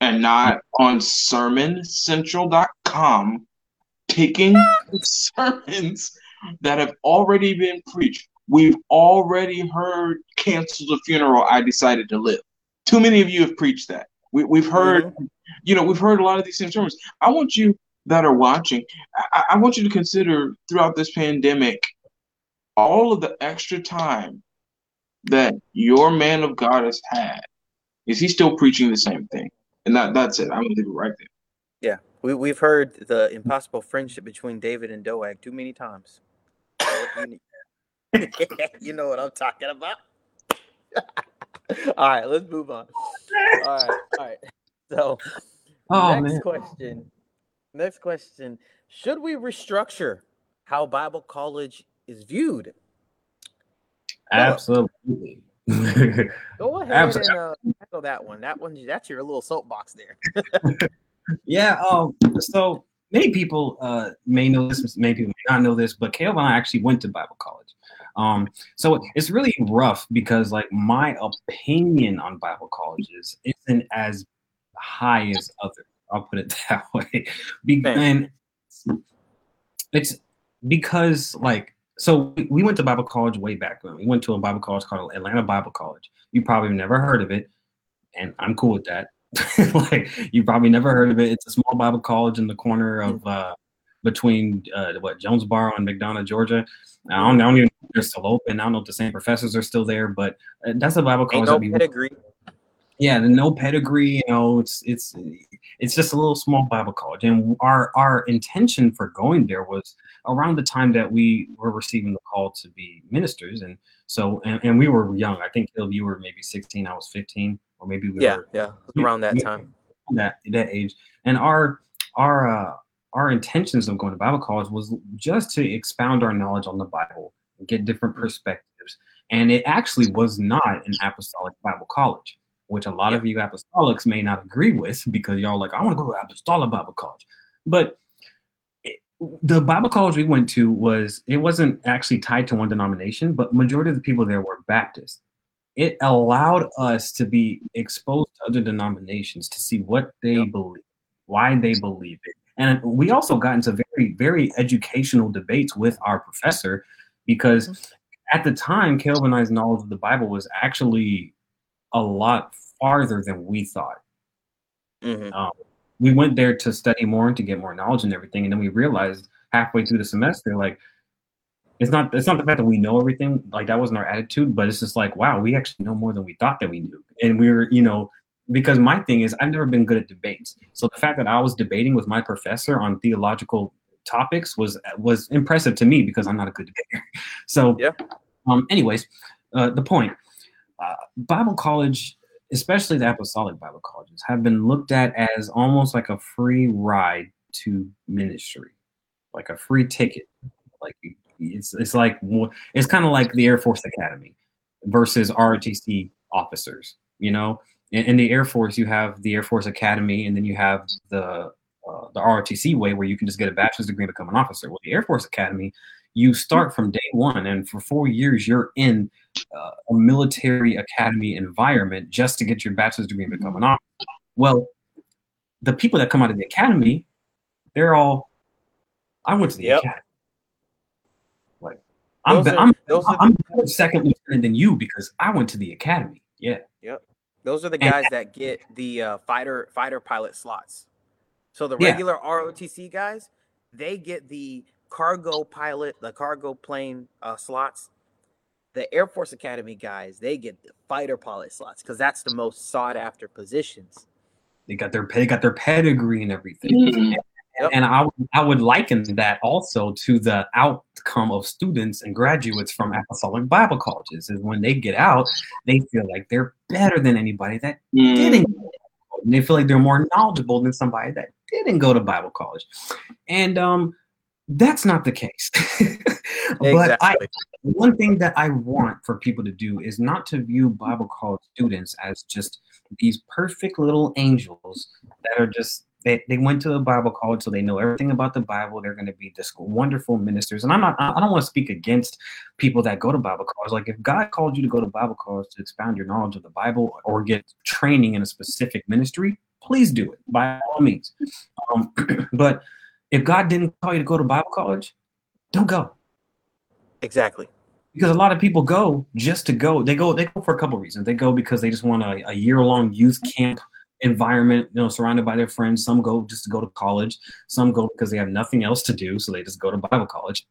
and not on sermoncentral.com taking sermons that have already been preached. We've already heard cancel the funeral. I decided to live. Too many of you have preached that. We, have heard, mm-hmm. you know, we've heard a lot of these same sermons. I want you that are watching, I, I want you to consider throughout this pandemic all of the extra time that your man of God has had, is he still preaching the same thing? And that that's it. I'm gonna leave it right there. Yeah, we we've heard the impossible friendship between David and Doeg too many times. you know what I'm talking about. all right, let's move on. All right, all right. So, oh, next man. question. Next question: Should we restructure how Bible college is viewed? Absolutely. Go ahead Absolutely. and uh, tackle that one. That one, that's your little soapbox there. yeah. Um. So many people uh, may know this, many people may not know this, but Caleb and I actually went to Bible college. Um, so it's really rough because, like, my opinion on Bible colleges isn't as high as others. I'll put it that way. Be- and it's because, like, so we went to Bible college way back when. We went to a Bible college called Atlanta Bible College. You probably never heard of it, and I'm cool with that. like you probably never heard of it. It's a small Bible college in the corner of mm. uh, between uh, what Jonesboro and McDonough, Georgia. I don't, I don't even know if they're still open. I don't know if the same professors are still there, but uh, that's a Bible college. Ain't no pedigree. Yeah, the no pedigree. You know, it's it's it's just a little small Bible college, and our our intention for going there was around the time that we were receiving the call to be ministers, and so and, and we were young. I think you were maybe 16, I was 15, or maybe we yeah, were yeah, around that time, that that age. And our our uh, our intentions of going to Bible college was just to expound our knowledge on the Bible, get different perspectives, and it actually was not an apostolic Bible college which a lot yeah. of you apostolics may not agree with because y'all like, I want to go to apostolic Bible college. But the Bible college we went to was it wasn't actually tied to one denomination, but majority of the people there were Baptist. It allowed us to be exposed to other denominations to see what they yep. believe, why they believe it. And we also got into very, very educational debates with our professor because mm-hmm. at the time, and knowledge of the Bible was actually a lot farther than we thought. Mm-hmm. Um, we went there to study more and to get more knowledge and everything, and then we realized halfway through the semester, like it's not it's not the fact that we know everything, like that wasn't our attitude, but it's just like, wow, we actually know more than we thought that we knew, and we were, you know, because my thing is I've never been good at debates, so the fact that I was debating with my professor on theological topics was was impressive to me because I'm not a good debater. So, yeah. Um. Anyways, uh, the point. Uh, Bible college especially the apostolic Bible colleges, have been looked at as almost like a free ride to ministry, like a free ticket. Like it's it's like it's kind of like the Air Force Academy versus ROTC officers. You know, in, in the Air Force, you have the Air Force Academy, and then you have the uh, the ROTC way where you can just get a bachelor's degree and become an officer. Well, the Air Force Academy, you start from day one, and for four years, you're in uh, a military academy environment just to get your bachelor's degree and become an officer. Well, the people that come out of the academy, they're all. I went to the yep. academy. Like I'm, those I'm, are, I'm, I'm second lieutenant than you because I went to the academy. Yeah. Yep. Those are the guys and, that get the uh, fighter fighter pilot slots. So the regular yeah. ROTC guys, they get the cargo pilot, the cargo plane uh, slots. The Air Force Academy guys, they get the fighter pilot slots because that's the most sought after positions. They got their they got their pedigree and everything. Mm-hmm. Yep. And I, I would liken that also to the outcome of students and graduates from apostolic Bible colleges is when they get out, they feel like they're better than anybody that mm. didn't. And they feel like they're more knowledgeable than somebody that didn't go to Bible college. And um, that's not the case. but I, one thing that I want for people to do is not to view Bible college students as just these perfect little angels that are just they, they went to a Bible college, so they know everything about the Bible. They're going to be just wonderful ministers. And I'm not, I don't want to speak against people that go to Bible college. Like if God called you to go to Bible college to expound your knowledge of the Bible or get training in a specific ministry, please do it by all means. Um, but if God didn't call you to go to Bible college, don't go. Exactly. Because a lot of people go just to go. They go. They go for a couple reasons. They go because they just want a, a year-long youth camp environment, you know, surrounded by their friends. Some go just to go to college. Some go because they have nothing else to do, so they just go to Bible college.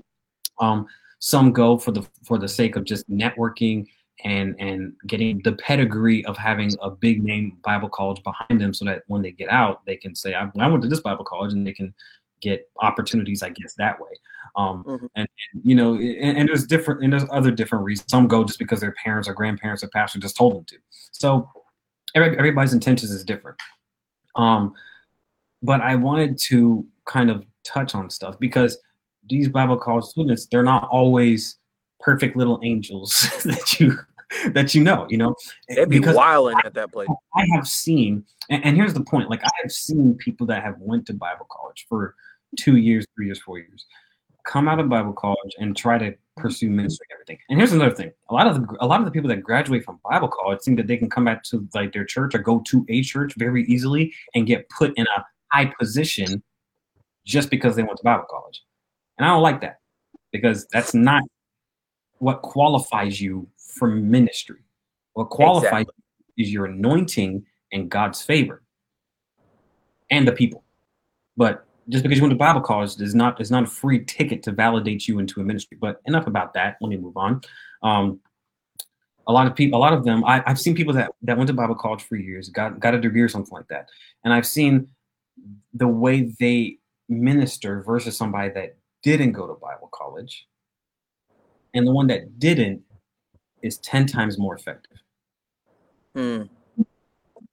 um, some go for the for the sake of just networking and and getting the pedigree of having a big name Bible college behind them, so that when they get out, they can say, "I, I went to this Bible college," and they can get opportunities, I guess, that way. Um, mm-hmm. and, and, you know, and, and, there's different, and there's other different reasons. Some go just because their parents or grandparents or pastor just told them to. So every, everybody's intentions is different. Um, but I wanted to kind of touch on stuff because these Bible college students, they're not always perfect little angels that you that you know, you know. They'd be because wilding at that place. I have seen, and, and, here's the point: like I have seen people that have went to Bible college for two years, three years, four years, come out of Bible college and try to mm-hmm. pursue ministry and everything. And here's another thing: a lot of the, a lot of the people that graduate from Bible college think that they can come back to like their church or go to a church very easily and get put in a high position just because they went to Bible college. And I don't like that because that's not what qualifies you for ministry. What qualifies exactly. is your anointing and God's favor and the people. But just because you went to Bible college is not is not a free ticket to validate you into a ministry. But enough about that. Let me move on. Um, a lot of people, a lot of them, I, have seen people that that went to Bible college for years, got got a degree or something like that, and I've seen the way they minister versus somebody that didn't go to Bible college, and the one that didn't is 10 times more effective. Hmm.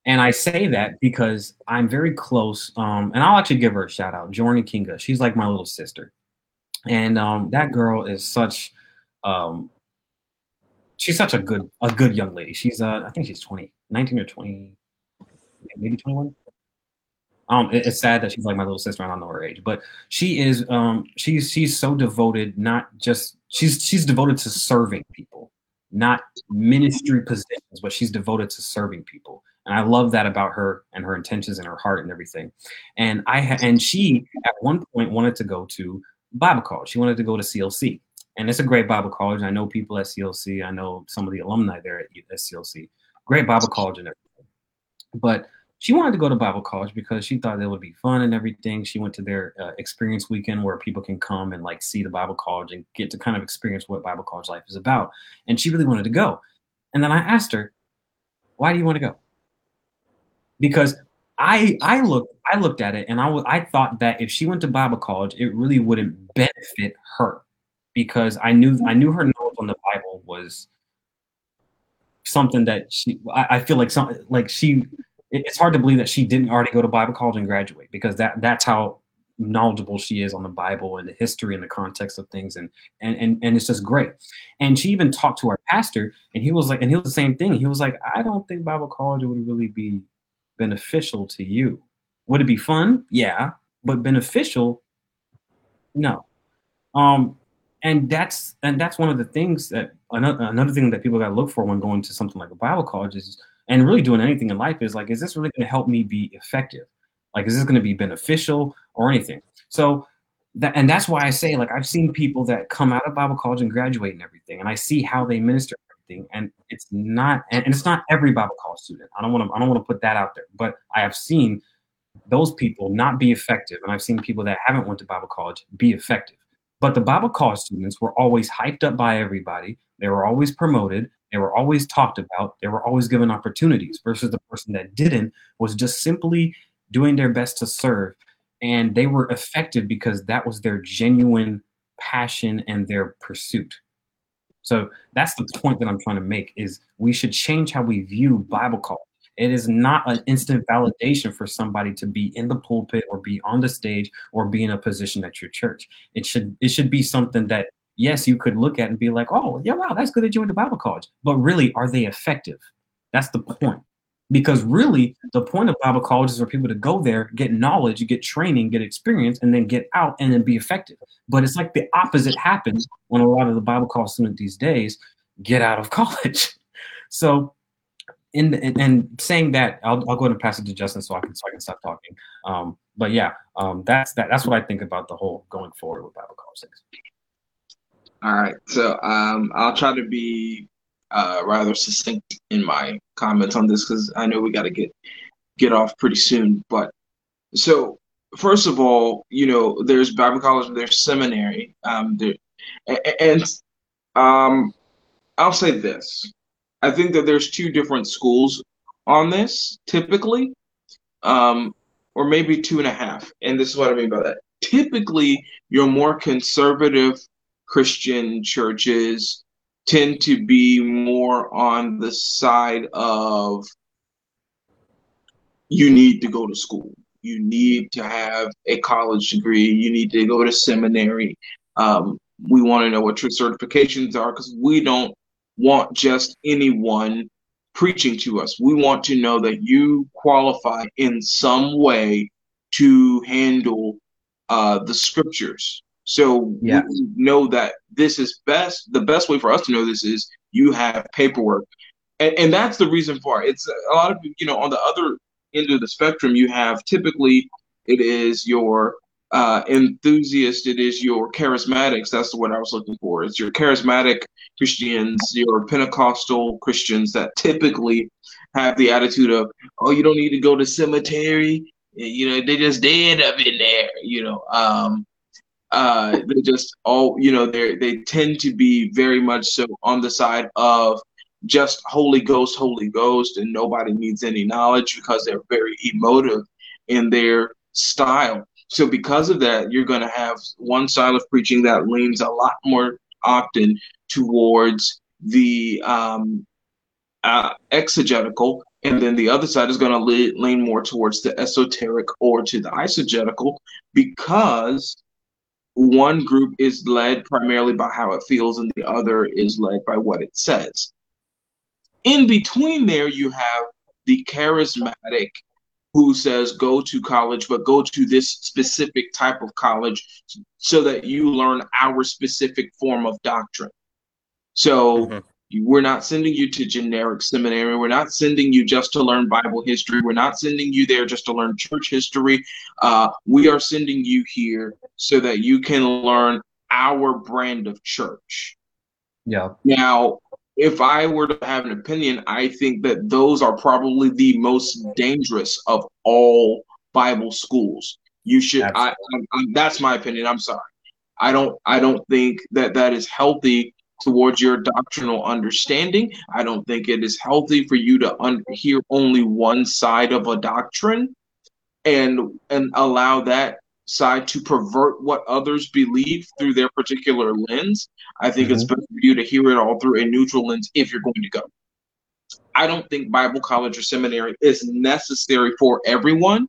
And I say that because I'm very close. Um, and I'll actually give her a shout out, Jordan Kinga. She's like my little sister. And um, that girl is such um, she's such a good a good young lady. She's uh I think she's 20, 19 or 20, maybe 21. Um, it, it's sad that she's like my little sister. I don't know her age, but she is. Um, she's she's so devoted. Not just she's she's devoted to serving people not ministry positions, but she's devoted to serving people. And I love that about her and her intentions and her heart and everything. And I ha- and she at one point wanted to go to Bible college. She wanted to go to CLC, and it's a great Bible college. I know people at CLC. I know some of the alumni there at, at CLC. Great Bible college and everything. But she wanted to go to Bible college because she thought it would be fun and everything. She went to their uh, experience weekend where people can come and like see the Bible college and get to kind of experience what Bible college life is about. And she really wanted to go. And then I asked her, "Why do you want to go?" Because I I looked I looked at it and I I thought that if she went to Bible college, it really wouldn't benefit her because I knew I knew her knowledge on the Bible was something that she I, I feel like some like she it's hard to believe that she didn't already go to Bible college and graduate because that that's how knowledgeable she is on the Bible and the history and the context of things, and and and and it's just great. And she even talked to our pastor, and he was like, and he was the same thing. He was like, I don't think Bible college would really be beneficial to you. Would it be fun? Yeah, but beneficial? No. Um, and that's and that's one of the things that another, another thing that people got to look for when going to something like a Bible college is and really doing anything in life is like, is this really going to help me be effective? Like, is this going to be beneficial or anything? So that, and that's why I say, like, I've seen people that come out of Bible college and graduate and everything, and I see how they minister and it's not, and it's not every Bible college student. I don't want to, I don't want to put that out there, but I have seen those people not be effective, and I've seen people that haven't went to Bible college be effective. But the Bible college students were always hyped up by everybody. They were always promoted. They were always talked about. They were always given opportunities versus the person that didn't was just simply doing their best to serve. And they were effective because that was their genuine passion and their pursuit. So that's the point that I'm trying to make is we should change how we view Bible college. It is not an instant validation for somebody to be in the pulpit or be on the stage or be in a position at your church. It should it should be something that yes, you could look at and be like, oh, yeah, wow, that's good that you went to Bible college. But really, are they effective? That's the point. Because really, the point of Bible college is for people to go there, get knowledge, get training, get experience, and then get out and then be effective. But it's like the opposite happens when a lot of the Bible college students these days get out of college. so, in, in and saying that, I'll, I'll go ahead and pass it to Justin so I can so I can stop talking. Um, but yeah, um, that's that. That's what I think about the whole going forward with Bible college things. All right. So um, I'll try to be uh, rather succinct in my comments on this because I know we got to get get off pretty soon. But so first of all, you know, there's Bible college, there's seminary, um, there, and um, I'll say this: I think that there's two different schools on this typically, um, or maybe two and a half. And this is what I mean by that. Typically, your more conservative Christian churches tend to be more on the side of you need to go to school. You need to have a college degree. You need to go to seminary. Um, we want to know what your certifications are because we don't want just anyone preaching to us. We want to know that you qualify in some way to handle uh, the scriptures. So yeah. we know that this is best. The best way for us to know this is you have paperwork, and, and that's the reason for it. It's a lot of you know on the other end of the spectrum. You have typically it is your uh, enthusiast. It is your charismatics. That's what I was looking for. It's your charismatic Christians, your Pentecostal Christians that typically have the attitude of, oh, you don't need to go to cemetery. You know, they just dead up in there. You know, um, uh, they just all you know they they tend to be very much so on the side of just Holy Ghost, Holy Ghost, and nobody needs any knowledge because they're very emotive in their style. So because of that, you're going to have one style of preaching that leans a lot more often towards the um, uh, exegetical, and then the other side is going to lean more towards the esoteric or to the eisegetical because one group is led primarily by how it feels and the other is led by what it says. In between there, you have the charismatic who says go to college, but go to this specific type of college so that you learn our specific form of doctrine. So mm-hmm. We're not sending you to generic seminary. We're not sending you just to learn Bible history. We're not sending you there just to learn church history. Uh, we are sending you here so that you can learn our brand of church. Yeah. Now, if I were to have an opinion, I think that those are probably the most dangerous of all Bible schools. You should. I, I, I, that's my opinion. I'm sorry. I don't. I don't think that that is healthy towards your doctrinal understanding. I don't think it is healthy for you to un- hear only one side of a doctrine and and allow that side to pervert what others believe through their particular lens. I think mm-hmm. it's better for you to hear it all through a neutral lens if you're going to go. I don't think Bible college or seminary is necessary for everyone,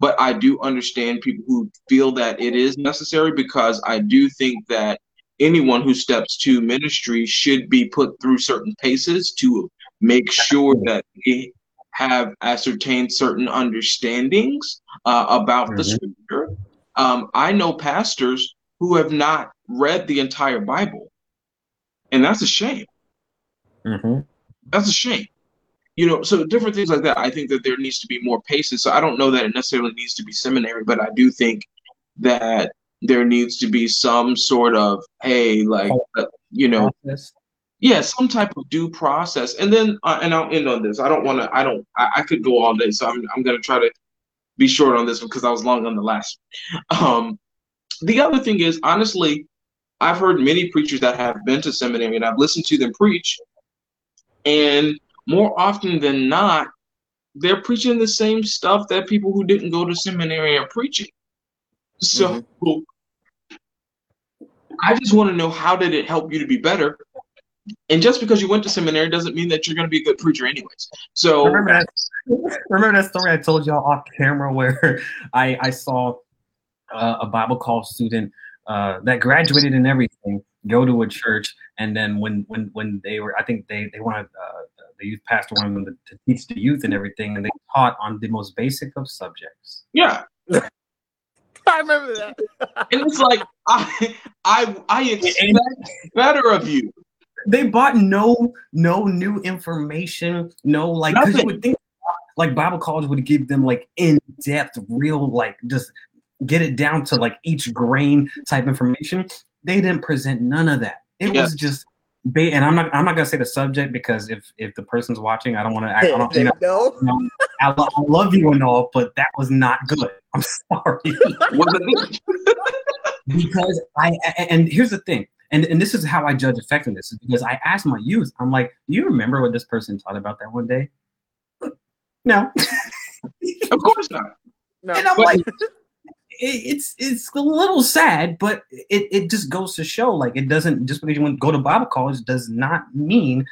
but I do understand people who feel that it is necessary because I do think that anyone who steps to ministry should be put through certain paces to make sure that they have ascertained certain understandings uh, about mm-hmm. the scripture. Um, I know pastors who have not read the entire Bible, and that's a shame. Mm-hmm. That's a shame. You know, so different things like that. I think that there needs to be more paces. So I don't know that it necessarily needs to be seminary, but I do think that there needs to be some sort of hey, like uh, you know, process. yeah, some type of due process. And then, uh, and I'll end on this. I don't want to. I don't. I, I, could go all day, so I'm I'm gonna try to be short on this one because I was long on the last. Um, the other thing is, honestly, I've heard many preachers that have been to seminary and I've listened to them preach, and more often than not, they're preaching the same stuff that people who didn't go to seminary are preaching. So mm-hmm. I just want to know how did it help you to be better? And just because you went to seminary doesn't mean that you're going to be a good preacher, anyways. So remember that, remember that story I told y'all off camera where I I saw uh, a Bible college student uh, that graduated and everything go to a church, and then when when when they were, I think they they wanted uh, the youth pastor wanted them to, to teach the youth and everything, and they taught on the most basic of subjects. Yeah. I remember that. and it's like I I I expect better of you. They bought no no new information, no like because you would think like Bible college would give them like in depth, real like just get it down to like each grain type information. They didn't present none of that. It was just and I'm not I'm not gonna say the subject because if if the person's watching, I don't want to act. I don't, you know, know. I, lo- I, love you and all, but that was not good. I'm sorry. because I and here's the thing, and and this is how I judge effectiveness is because I ask my youth, I'm like, do you remember what this person taught about that one day? No. of course not. No. And I'm but, like, it's it's a little sad, but it, it just goes to show like it doesn't just because you want to go to Bible college does not mean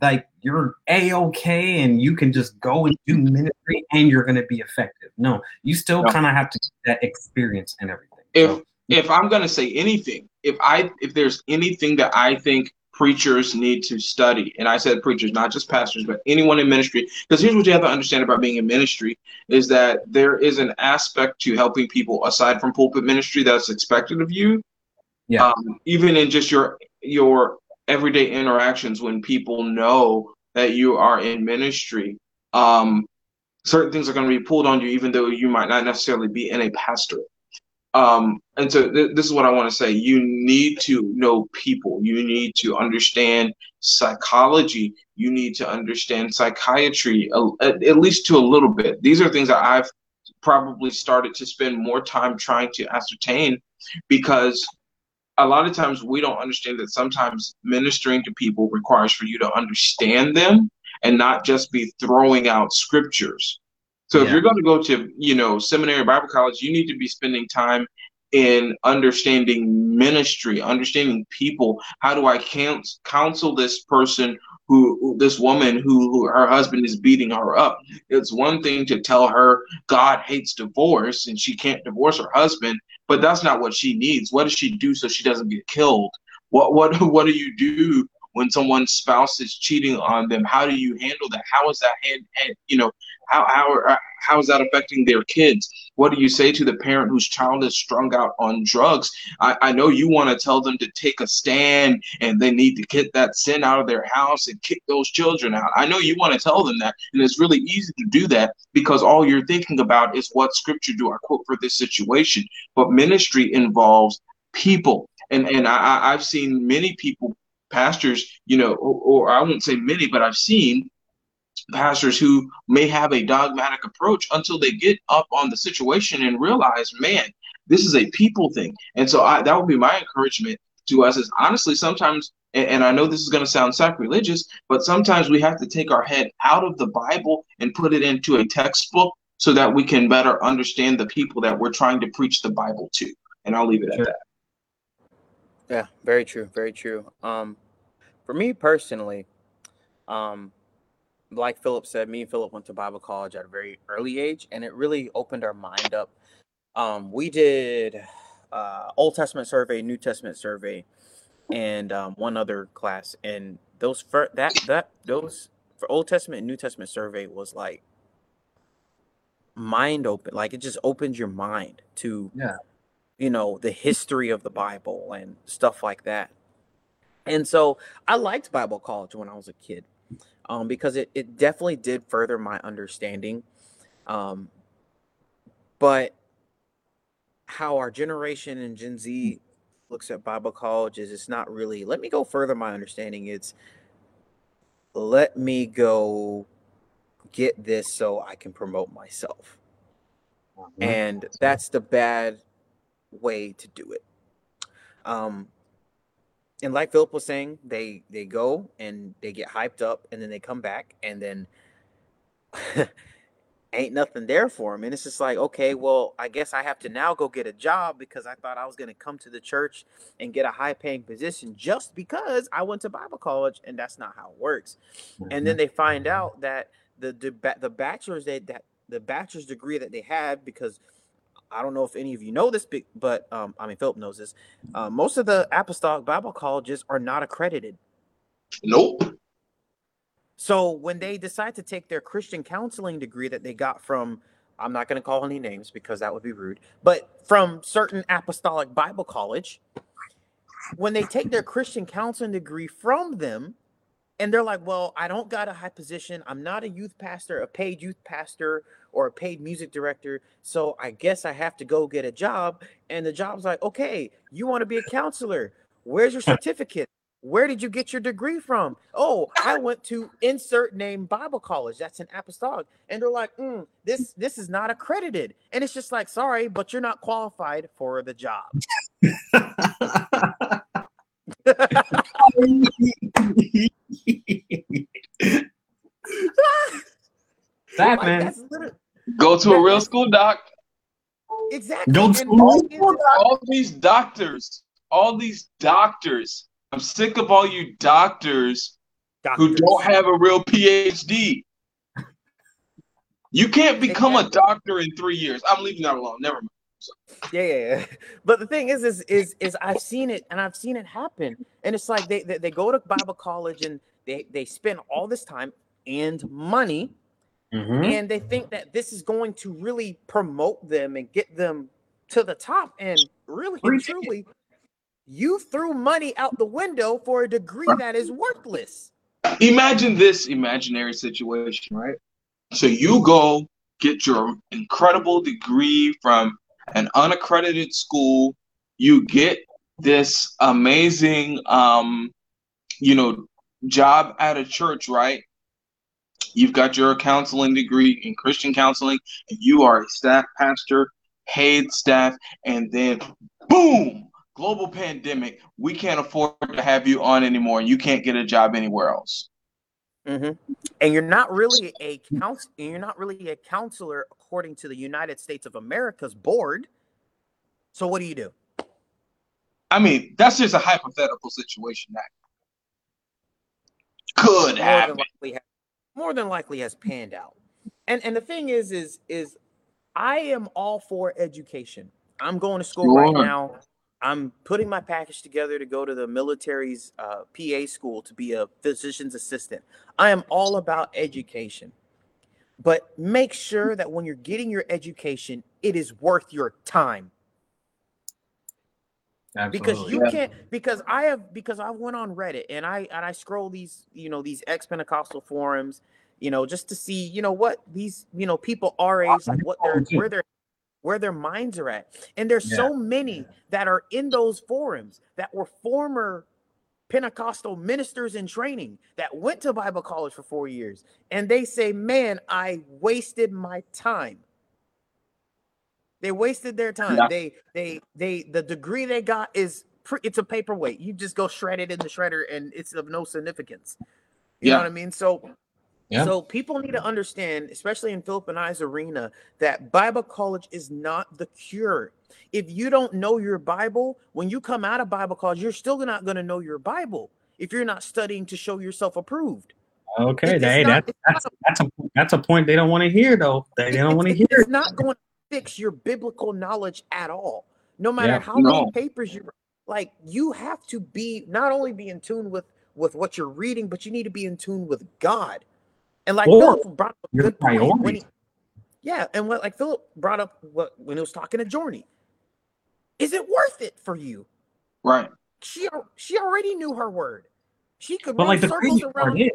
like you're a okay and you can just go and do mm-hmm. ministry and you're going to be effective. No, you still no. kind of have to get that experience and everything. If so, if I'm going to say anything, if I if there's anything that I think preachers need to study. And I said preachers, not just pastors, but anyone in ministry. Because here's what you have to understand about being in ministry is that there is an aspect to helping people aside from pulpit ministry that's expected of you. Yeah. Um, even in just your your everyday interactions when people know that you are in ministry, um, certain things are going to be pulled on you, even though you might not necessarily be in a pastor. Um, and so th- this is what I want to say. You need to know people. You need to understand psychology. You need to understand psychiatry, at, at least to a little bit. These are things that I've probably started to spend more time trying to ascertain because a lot of times we don't understand that sometimes ministering to people requires for you to understand them and not just be throwing out scriptures so yeah. if you're going to go to, you know, seminary Bible college, you need to be spending time in understanding ministry, understanding people. How do I counsel this person who, this woman who, who her husband is beating her up? It's one thing to tell her God hates divorce and she can't divorce her husband, but that's not what she needs. What does she do so she doesn't get killed? What what what do you do when someone's spouse is cheating on them? How do you handle that? How is that hand, you know, how how uh, how is that affecting their kids? What do you say to the parent whose child is strung out on drugs? I, I know you want to tell them to take a stand and they need to get that sin out of their house and kick those children out. I know you want to tell them that, and it's really easy to do that because all you're thinking about is what scripture do I quote for this situation. But ministry involves people, and and I, I've seen many people pastors, you know, or, or, I won't say many, but I've seen pastors who may have a dogmatic approach until they get up on the situation and realize, man, this is a people thing. And so I, that would be my encouragement to us is honestly sometimes and I know this is going to sound sacrilegious, but sometimes we have to take our head out of the Bible and put it into a textbook so that we can better understand the people that we're trying to preach the Bible to. And I'll leave it sure. at that. Yeah, very true, very true. Um, for me personally, um, like Philip said, me and Philip went to Bible college at a very early age, and it really opened our mind up. Um, we did uh, Old Testament survey, New Testament survey, and um, one other class. And those for that that those for Old Testament and New Testament survey was like mind open. Like it just opened your mind to Yeah. You know the history of the Bible and stuff like that. And so I liked Bible college when I was a kid, um, because it it definitely did further my understanding. Um, but how our generation and Gen Z looks at Bible college is it's not really let me go further my understanding. It's let me go get this so I can promote myself. And that's the bad way to do it. Um and like Philip was saying, they they go and they get hyped up and then they come back and then ain't nothing there for them. And it's just like, okay, well, I guess I have to now go get a job because I thought I was going to come to the church and get a high paying position just because I went to Bible college. And that's not how it works. And then they find out that the the, the bachelor's they, that the bachelor's degree that they had because I don't know if any of you know this, but um, I mean Philip knows this. Uh, most of the apostolic Bible colleges are not accredited. Nope. So when they decide to take their Christian counseling degree that they got from, I'm not going to call any names because that would be rude, but from certain apostolic Bible college, when they take their Christian counseling degree from them, and they're like, well, I don't got a high position. I'm not a youth pastor, a paid youth pastor, or a paid music director. So I guess I have to go get a job. And the job's like, okay, you want to be a counselor. Where's your certificate? Where did you get your degree from? Oh, I went to insert name Bible college. That's an apostolic. And they're like, mm, this this is not accredited. And it's just like, sorry, but you're not qualified for the job. That man. that's Go to a real school doc. exactly. Go to the thing is- All these doctors, all these doctors. I'm sick of all you doctors who don't have a real PhD. You can't become a doctor in three years. I'm leaving that alone. Never mind. Yeah, yeah, yeah. But the thing is, is, is, is I've seen it and I've seen it happen. And it's like they, they, they go to Bible college and they, they spend all this time and money Mhm. and they think that this is going to really promote them and get them to the top. And really and truly, you threw money out the window for a degree that is worthless. Imagine this imaginary situation, right? So you go get your incredible degree from an unaccredited school. You get this amazing, um, you know, job at a church, right? You've got your counseling degree in Christian counseling, and you are a staff pastor, paid staff, and then boom, global pandemic. We can't afford to have you on anymore, and you can't get a job anywhere else. Hmm And you're not really a counsel. You're not really a counselor according to the United States of America's board. So what do you do? I mean, that's just a hypothetical situation that could more happen. than likely ha- more than likely has panned out. And and the thing is is is I am all for education. I'm going to school right now. I'm putting my package together to go to the military's uh, PA school to be a physician's assistant. I am all about education. But make sure that when you're getting your education, it is worth your time Absolutely. because you Yeah. can't because i have because i went on reddit and i and i scroll these you know these ex-pentecostal forums you know just to see you know what these you know people our age like what their where their where their minds are at and there's so many that are in those forums that were former pentecostal ministers in training that went to bible college for four years and they say man i wasted my time they wasted their time. Yeah. They they they the degree they got is pre- it's a paperweight. You just go shred it in the shredder and it's of no significance. You Yeah. know what I mean? So Yeah. so people need to understand, especially in Philip and I's arena, that Bible college is not the cure. If you don't know your Bible, when you come out of Bible college, you're still not going to know your Bible if you're not studying to show yourself approved. Okay, hey, not- that, that's that's a that's a point they don't want to hear though. They, they don't want to hear. It's not going to fix your biblical knowledge at all. No matter Yeah. how many papers you like, you have to be not only be in tune with with what you're reading, but you need to be in tune with God. And like Or Philip brought up a good point when he, yeah, and what like Philip brought up what when he was talking to Journey. Is it worth it for you? Right. She she already knew her word. She could But run like the circles crazy part is,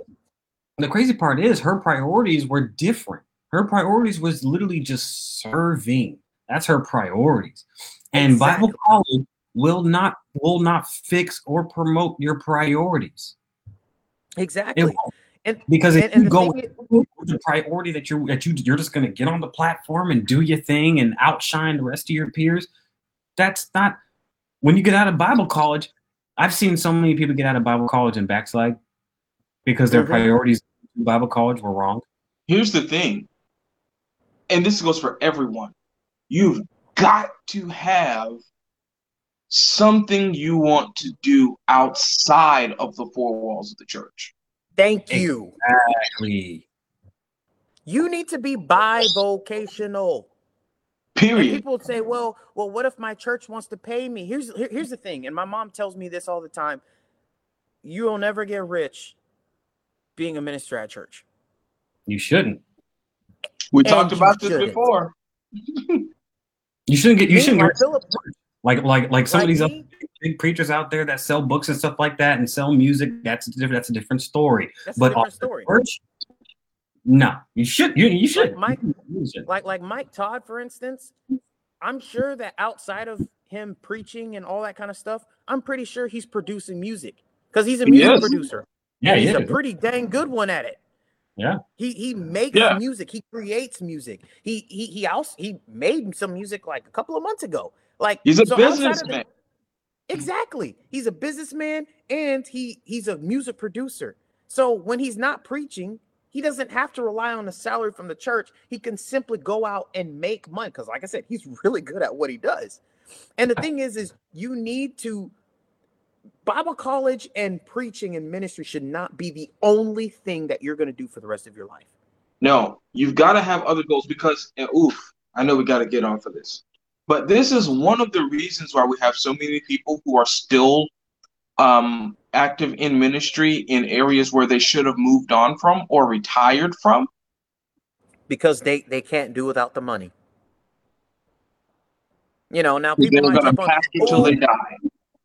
the crazy part is her priorities were different. Her priorities was literally just serving. That's her priorities. And Bible college will not will not fix or promote your priorities. It Exactly. won't. And Because if and, and you go thing is, with the priority that you that you you're just gonna get on the platform and do your thing and outshine the rest of your peers, that's not when you get out of Bible college. I've seen so many people get out of Bible college and backslide because their Mhm. priorities in Bible college were wrong. Here's the thing, and this goes for everyone. You've got to have something you want to do outside of the four walls of the church. Thank you. Exactly. You need to be bivocational. And Period. people would say, "Well, well, what if my church wants to pay me?" Here's here- here's the thing, and my mom tells me this all the time: you will never get rich being a minister at church. You shouldn't. We And talked about this shouldn't. before. You shouldn't get. You Me, shouldn't get Philip, like like like some like of these other big preachers out there that sell books and stuff like that and sell music. That's a different. That's a different story. that's a But different story. church, no, you should. You you should. Mike- You should. Like like Mike Todd, for instance, I'm sure that outside of him preaching and all that kind of stuff, I'm pretty sure he's producing music because he's a music is. producer. Yeah, and he's yeah. a pretty dang good one at it. Yeah. He he makes Yeah. music. He creates music. He he he also he made some music like a couple of months ago. Like He's a so outside of the- businessman. Exactly. He's a businessman and he he's a music producer. So when he's not preaching, he doesn't have to rely on a salary from the church. He can simply go out and make money cuz like I said, he's really good at what he does. And the thing is is you need to Bible college and preaching and ministry should not be the only thing that you're going to do for the rest of your life. No, you've got to have other goals because, and oof, I know we got to get on for this, but this is one of the reasons why we have so many people who are still um, active in ministry in areas where they should have moved on from or retired from. because they they can't do without the money. You know, now They people were might going to jump on. pastor till they "Oh, die.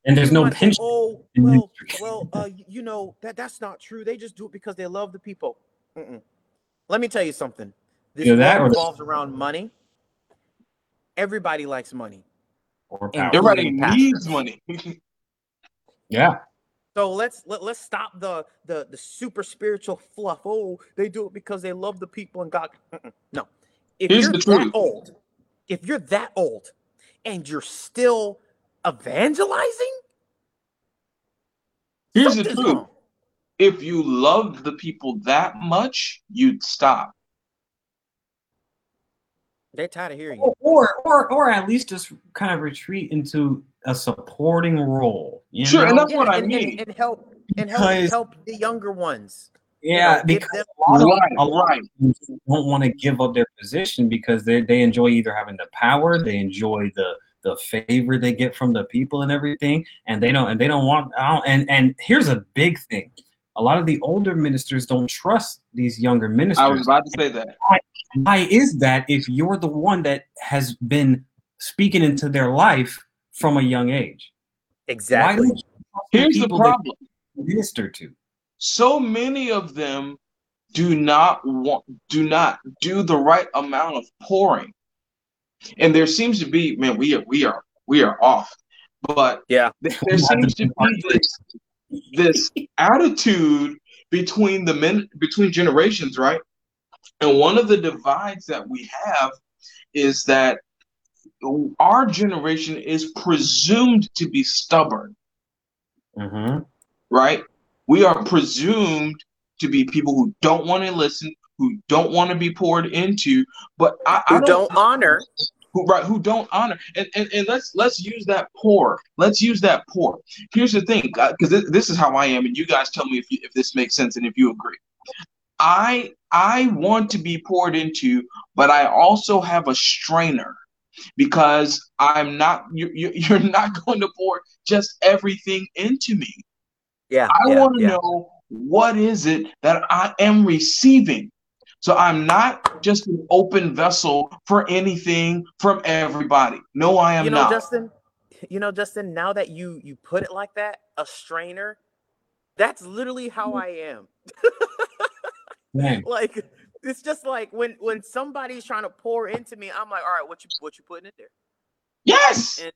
And there's no might say, pension. Oh, well, well, uh, you know that that's not true. They just do it because they love the people. Mm-mm. Let me tell you something. This Either that world or revolves around money. Everybody likes money. Or power. Everybody needs money. Yeah. So let's let, let's stop the the the super spiritual fluff. Oh, they do it because they love the people and God. Mm-mm. No, if Here's you're the that old, if you're that old, and you're still evangelizing, Here's the truth. wrong. If you loved the people that much, you'd stop. They're tired of hearing you. Or, or or at least just kind of retreat into a supporting role. You Sure, and know? that's what I and, mean. and, and help and help Because- help the younger ones. you yeah, know, because a lot of, a lot right. of people don't want to give up their position because they they enjoy either having the power, they enjoy the the favor they get from the people and everything, and they don't and they don't want. I don't- And and here's a big thing: a lot of the older ministers don't trust these younger ministers. I was about to say that. Why is that? If you're the one that has been speaking into their life from a young age, why Exactly. don't you trust the Here's the problem. minister to? so many of them do not want do not do the right amount of pouring and there seems to be man we are we are we are off but Yeah. th- there seems to be this this attitude between the men between generations right and one of the divides that we have is that our generation is presumed to be stubborn Mm-hmm. right? We are presumed to be people who don't want to listen, who don't want to be poured into, but I, I Who don't honor. who, right, who don't honor. And, and and let's let's use that poor. Let's use that poor. Here's the thing, because this, this is how I am, and you guys tell me if you, if this makes sense and if you agree. I I want to be poured into, but I also have a strainer because I'm not you, you you're not going to pour just everything into me. Yeah. I yeah, want to yeah. know what is it that I am receiving. So I'm not just an open vessel for anything from everybody. No, I am you know, not. Justin, you know, Justin, now that you you put it like that, a strainer, that's literally how mm. I am. Dang. like it's just like when when somebody's trying to pour into me, I'm like, all right, what you what you putting in there? yes. And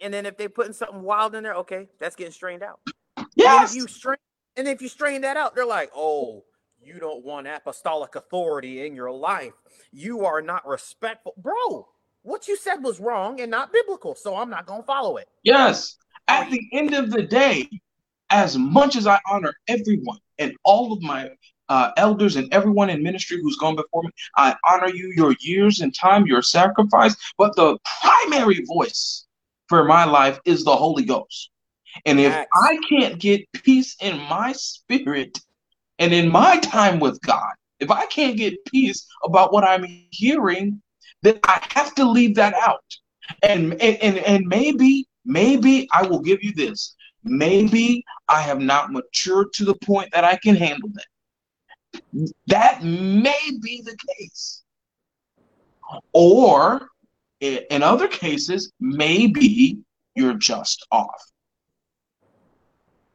and then if they're putting something wild in there, okay, that's getting strained out. And Yes. if you strain and if you strain that out, they're like, oh, you don't want apostolic authority in your life. You are not respectful. Bro, what you said was wrong and not biblical, so I'm not gonna follow it. Yes. At the end of the day, as much as I honor everyone and all of my uh, elders and everyone in ministry who's gone before me, I honor you, your years and time, your sacrifice. But the primary voice for my life is the Holy Ghost. And if Facts. I can't get peace in my spirit and in my time with God, if I can't get peace about what I'm hearing, then I have to leave that out. And and and, and maybe maybe I will give you this. Maybe I have not matured to the point that I can handle that. That may be the case. Or in other cases, maybe you're just off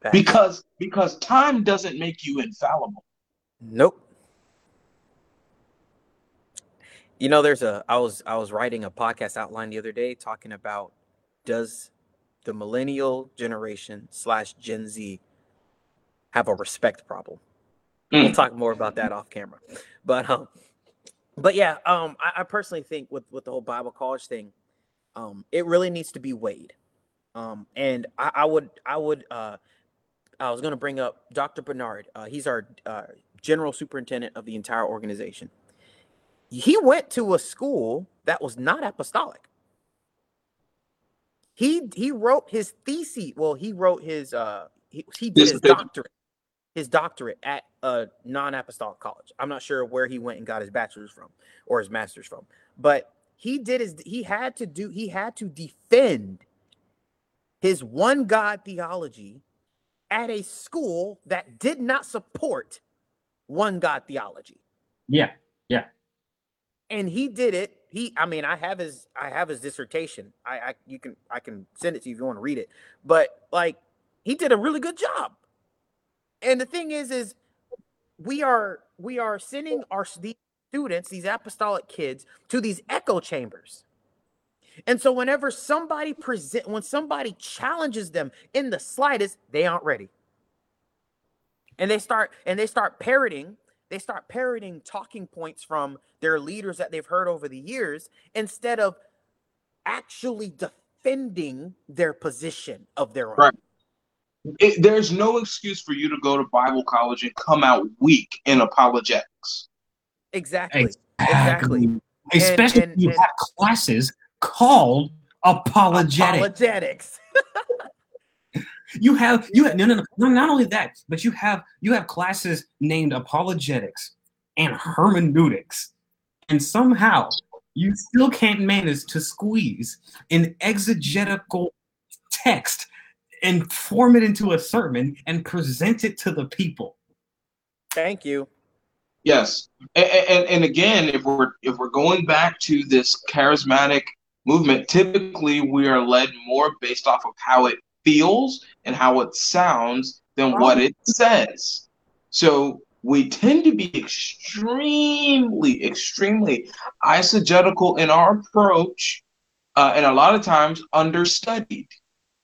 Facts. because because time doesn't make you infallible. Nope. You know, there's a I was I was writing a podcast outline the other day talking about does the millennial generation slash Gen Z have a respect problem? We'll Mm. talk more about that off camera. But um but yeah, um I, I personally think with with the whole Bible college thing, um, it really needs to be weighed. Um, and I, I would I would uh I was going to bring up Dr. Bernard. Uh, he's our uh, general superintendent of the entire organization. He went to a school that was not apostolic. He he wrote his thesis. Well, he wrote his uh he, he did his doctorate his doctorate at a non-apostolic college. I'm not sure where he went and got his bachelor's from or his master's from, but he did his he had to do he had to defend his one God theology at a school that did not support one God theology. Yeah. Yeah. And he did it. He, I mean, I have his, I have his dissertation. I, I, you can, I can send it to you if you want to read it. But like, he did a really good job. And the thing is, is we are, we are sending our these students, these apostolic kids, to these echo chambers. And so whenever somebody present, when somebody challenges them in the slightest, they aren't ready. And they start and they start parroting, they start parroting talking points from their leaders that they've heard over the years instead of actually defending their position of their own. Right. It, there's no excuse for you to go to Bible college and come out weak in apologetics. Exactly. Exactly. Especially and- if you and- have classes called apologetics. Apologetics. You have you have no, no no no not only that, but you have you have classes named apologetics and hermeneutics, and somehow you still can't manage to squeeze an exegetical text and form it into a sermon and present it to the people. Thank you. Yes, and, and and again, if we're if we're going back to this charismatic movement, typically we are led more based off of how it feels and how it sounds than what it says. So we tend to be extremely, extremely eisegetical in our approach, uh, and a lot of times understudied.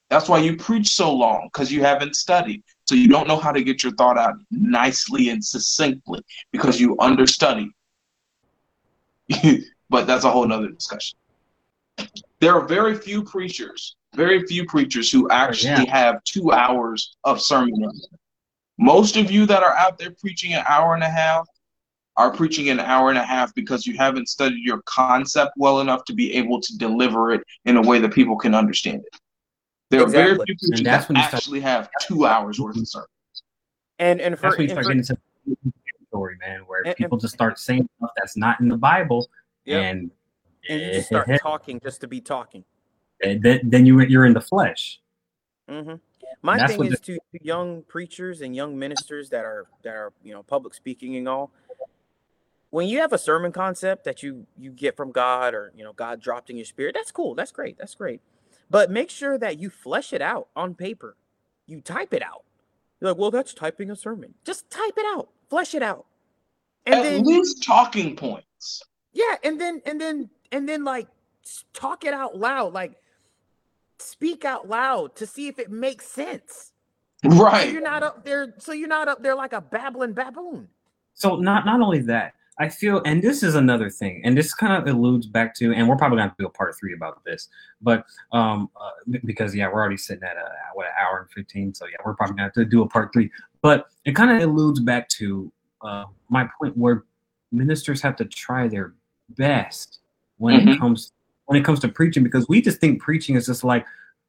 That's why you preach so long because you haven't studied. So you don't know how to get your thought out nicely and succinctly because you understudy. but that's a whole nother discussion. There are very few preachers, very few preachers who actually have two hours of sermon. Most of you that are out there preaching an hour and a half are preaching an hour and a half because you haven't studied your concept well enough to be able to deliver it in a way that people can understand it. There are very few preachers that when you start- actually have two hours worth of service. And and for, That's when you start for- getting into story, man, where And- and- people just start saying stuff that's not in the Bible, Yep. and, and you just start talking just to be talking. and then, then you you're in the flesh. hmm My thing is to to young preachers and young ministers that are that are you know public speaking and all. When you have a sermon concept that you you get from God or you know God dropped in your spirit, that's cool. That's great. That's great. But make sure that you flesh it out on paper. You type it out. You're like, well, that's typing a sermon. Just type it out. Flesh it out. And At then least talking points. yeah, and then and then and then like talk it out loud, like speak out loud to see if it makes sense. Right. So Right. you're not up there. So you're not up there like a babbling baboon. So not not only that, I feel, and this is another thing, and this kind of alludes back to, and we're probably gonna do a part three about this, but um, uh, because yeah, we're already sitting at a what an hour and fifteen, so yeah, we're probably gonna have to do a part three. But it kind of alludes back to uh, my point where ministers have to try their best when it Mhm. comes when it comes to preaching, because we just think preaching is just like,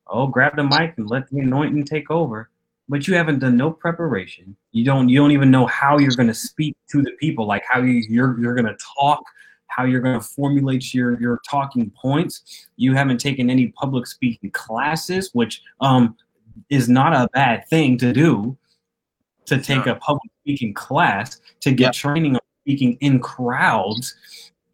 oh, grab the mic and let the anointing take over but you haven't done no preparation. You don't you don't even know how you're going to speak to the people, like how you, you're you're going to talk, how you're going to formulate your your talking points. You haven't taken any public speaking classes, which um is not a bad thing to do. To take a public speaking class to get training on speaking in crowds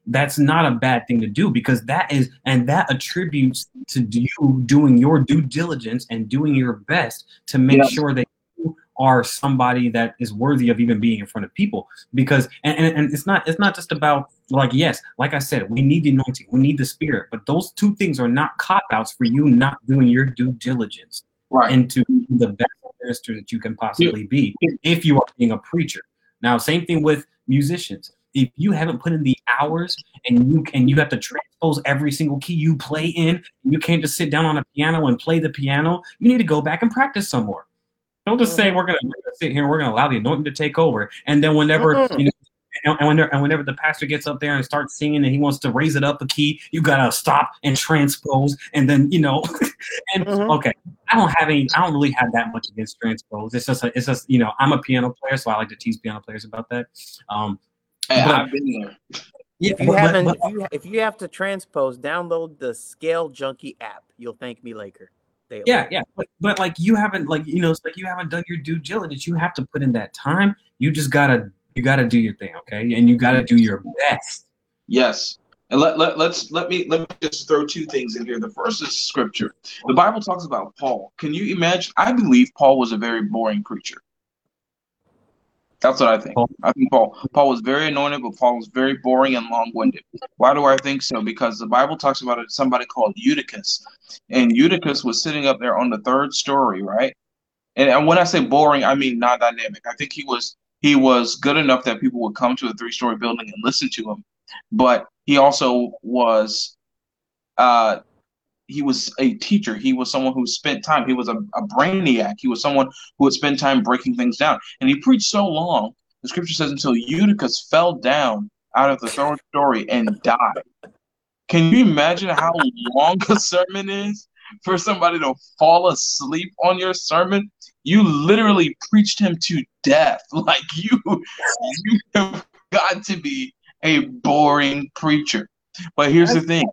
that's not a bad thing to do because that is and that attributes to you doing your due diligence and doing your best to make Yeah. sure that you are somebody that is worthy of even being in front of people because and, and, and it's not it's not just about like yes like i said we need the anointing we need the spirit but those two things are not cop outs for you not doing your due diligence Right. into the best minister that you can possibly be if you are being a preacher. Now, same thing with musicians. If you haven't put in the hours and you and you have to transpose every single key you play in, you can't just sit down on a piano and play the piano. You need to go back and practice some more. Don't just say we're gonna, we're gonna sit here and we're gonna allow the anointing to take over, and then whenever Mhm. you know, and, and whenever, and whenever the pastor gets up there and starts singing and he wants to raise it up a key, you gotta stop and transpose, and then you know, and Mhm. okay, I don't have any. I don't really have that much against transpose. It's just, a, it's just, you know, I'm a piano player, so I like to tease piano players about that. Um, Hey, but- I've been there. If you but- but- haven't, but- if you if you have to transpose, download the Scale Junkie app. You'll thank me later. They yeah, yeah, but, but like you haven't, like you know, it's like you haven't done your due diligence. You have to put in that time. You just gotta, you gotta do your thing, okay, and you gotta do your best. Yes. And let, let, let's let me let me just throw two things in here. The first is scripture. The Bible talks about Paul. Can you imagine? I believe Paul was a very boring preacher. That's what I think. Paul- I think Paul Paul was very anointed, but Paul was very boring and long-winded. Why do I think so? Because the Bible talks about it, somebody called Eutychus, and Eutychus was sitting up there on the third story, right? And, and when I say boring, I mean not dynamic. I think he was he was good enough that people would come to a three-story building and listen to him, but he also was uh he was a teacher. He was someone who spent time. He was a, a brainiac. He was someone who would spend time breaking things down. And he preached so long the scripture says until eutychus fell down out of the third story and died. Can you imagine how long a sermon is for somebody to fall asleep on your sermon? You literally preached him to death. Like you you have got to be a boring preacher. But here's the thing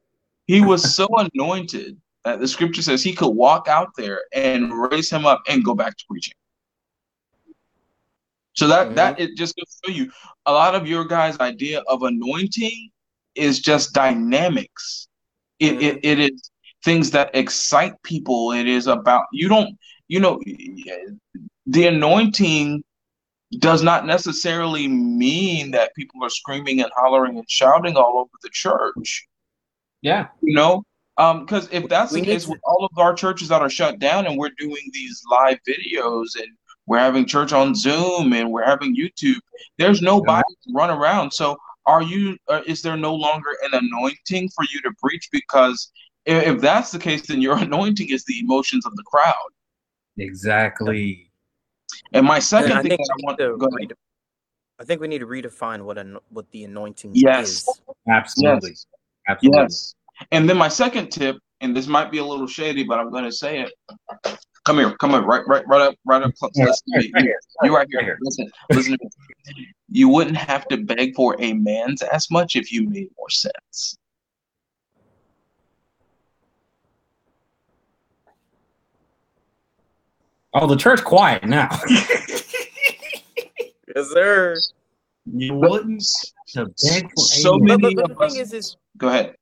he was so anointed that the scripture says he could walk out there and raise him up and go back to preaching. So that that it just goes to show you a lot of your guys' idea of anointing is just dynamics. It, it mm-hmm. it is things that excite people. It is about you don't you know the anointing does not necessarily mean that people are screaming and hollering and shouting all over the church Yeah, you know um because if that's We the case to- with all of our churches that are shut down and we're doing these live videos and we're having church on zoom and we're having youtube there's nobody to run around so are you uh, is there no longer an anointing for you to preach because if, if that's the case then your anointing is the emotions of the crowd exactly. and my second And I thing think that i want to go ahead. I think we need to redefine what an, what the anointing Yes. is. Absolutely, yes absolutely. Yes. And then my second tip, and this might be a little shady, but I'm going to say it. Come here, come here, right, right, right up, right up close. Yeah, Listen to me. right here, You right right here. Listen, listen to me. you wouldn't have to beg for a man's as much if you made more sense. Oh, the church quiet now. yes, sir. You wouldn't to beg for So a But, many but, but of the us- thing is, is Go ahead.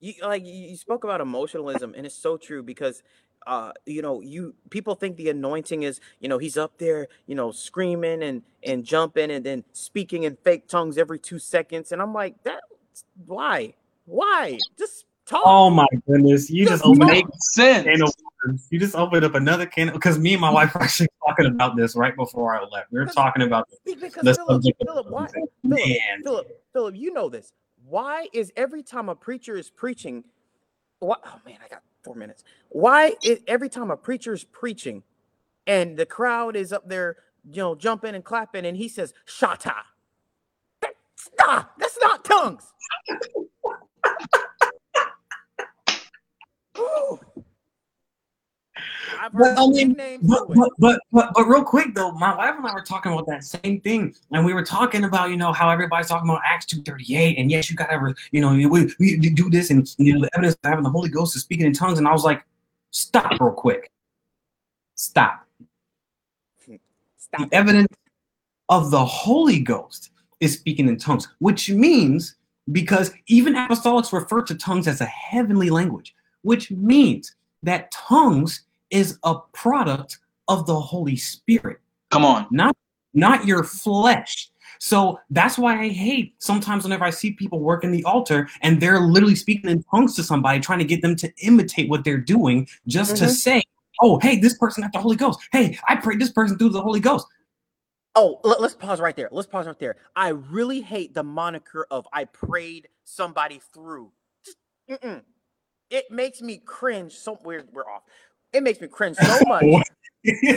you like you you spoke about emotionalism and it's so true because uh you know you people think the anointing is you know he's up there you know screaming and and jumping and then speaking in fake tongues every two seconds and i'm like that why why just talk Oh my goodness! You just opened Make sense. a can of worms. You just opened up another can because me and my wife were actually talking about this right before I left. We were talking about Be- because the philip subject of philip why philip Man, philip philip you know this why is every time a preacher is preaching what oh man i got four minutes. Why is every time a preacher is preaching and the crowd is up there you know jumping and clapping and he says shata. That's not that's not tongues. Ooh. Well, I mean, But, but but but but real quick though, my wife and I were talking about that same thing, and we were talking about you know how everybody's talking about Acts two thirty eight, and yes, you gotta you know we, we do this, and you know the evidence of having the Holy Ghost is speaking in tongues, and I was like, stop real quick, stop. Stop. The evidence of the Holy Ghost is speaking in tongues, which means because even apostolics refer to tongues as a heavenly language, which means that tongues is a product of the Holy Spirit, Come on. not not your flesh. So that's why I hate sometimes whenever I see people work in the altar and they're literally speaking in tongues to somebody, trying to get them to imitate what they're doing, just to Mhm. say, "Oh, hey, this person got the Holy Ghost. Hey, I prayed this person through the Holy Ghost." Oh, let, us pause right there. Let's pause right there. I really hate the moniker of I prayed somebody through. Just. It makes me cringe. So we're we're off. It makes me cringe so much,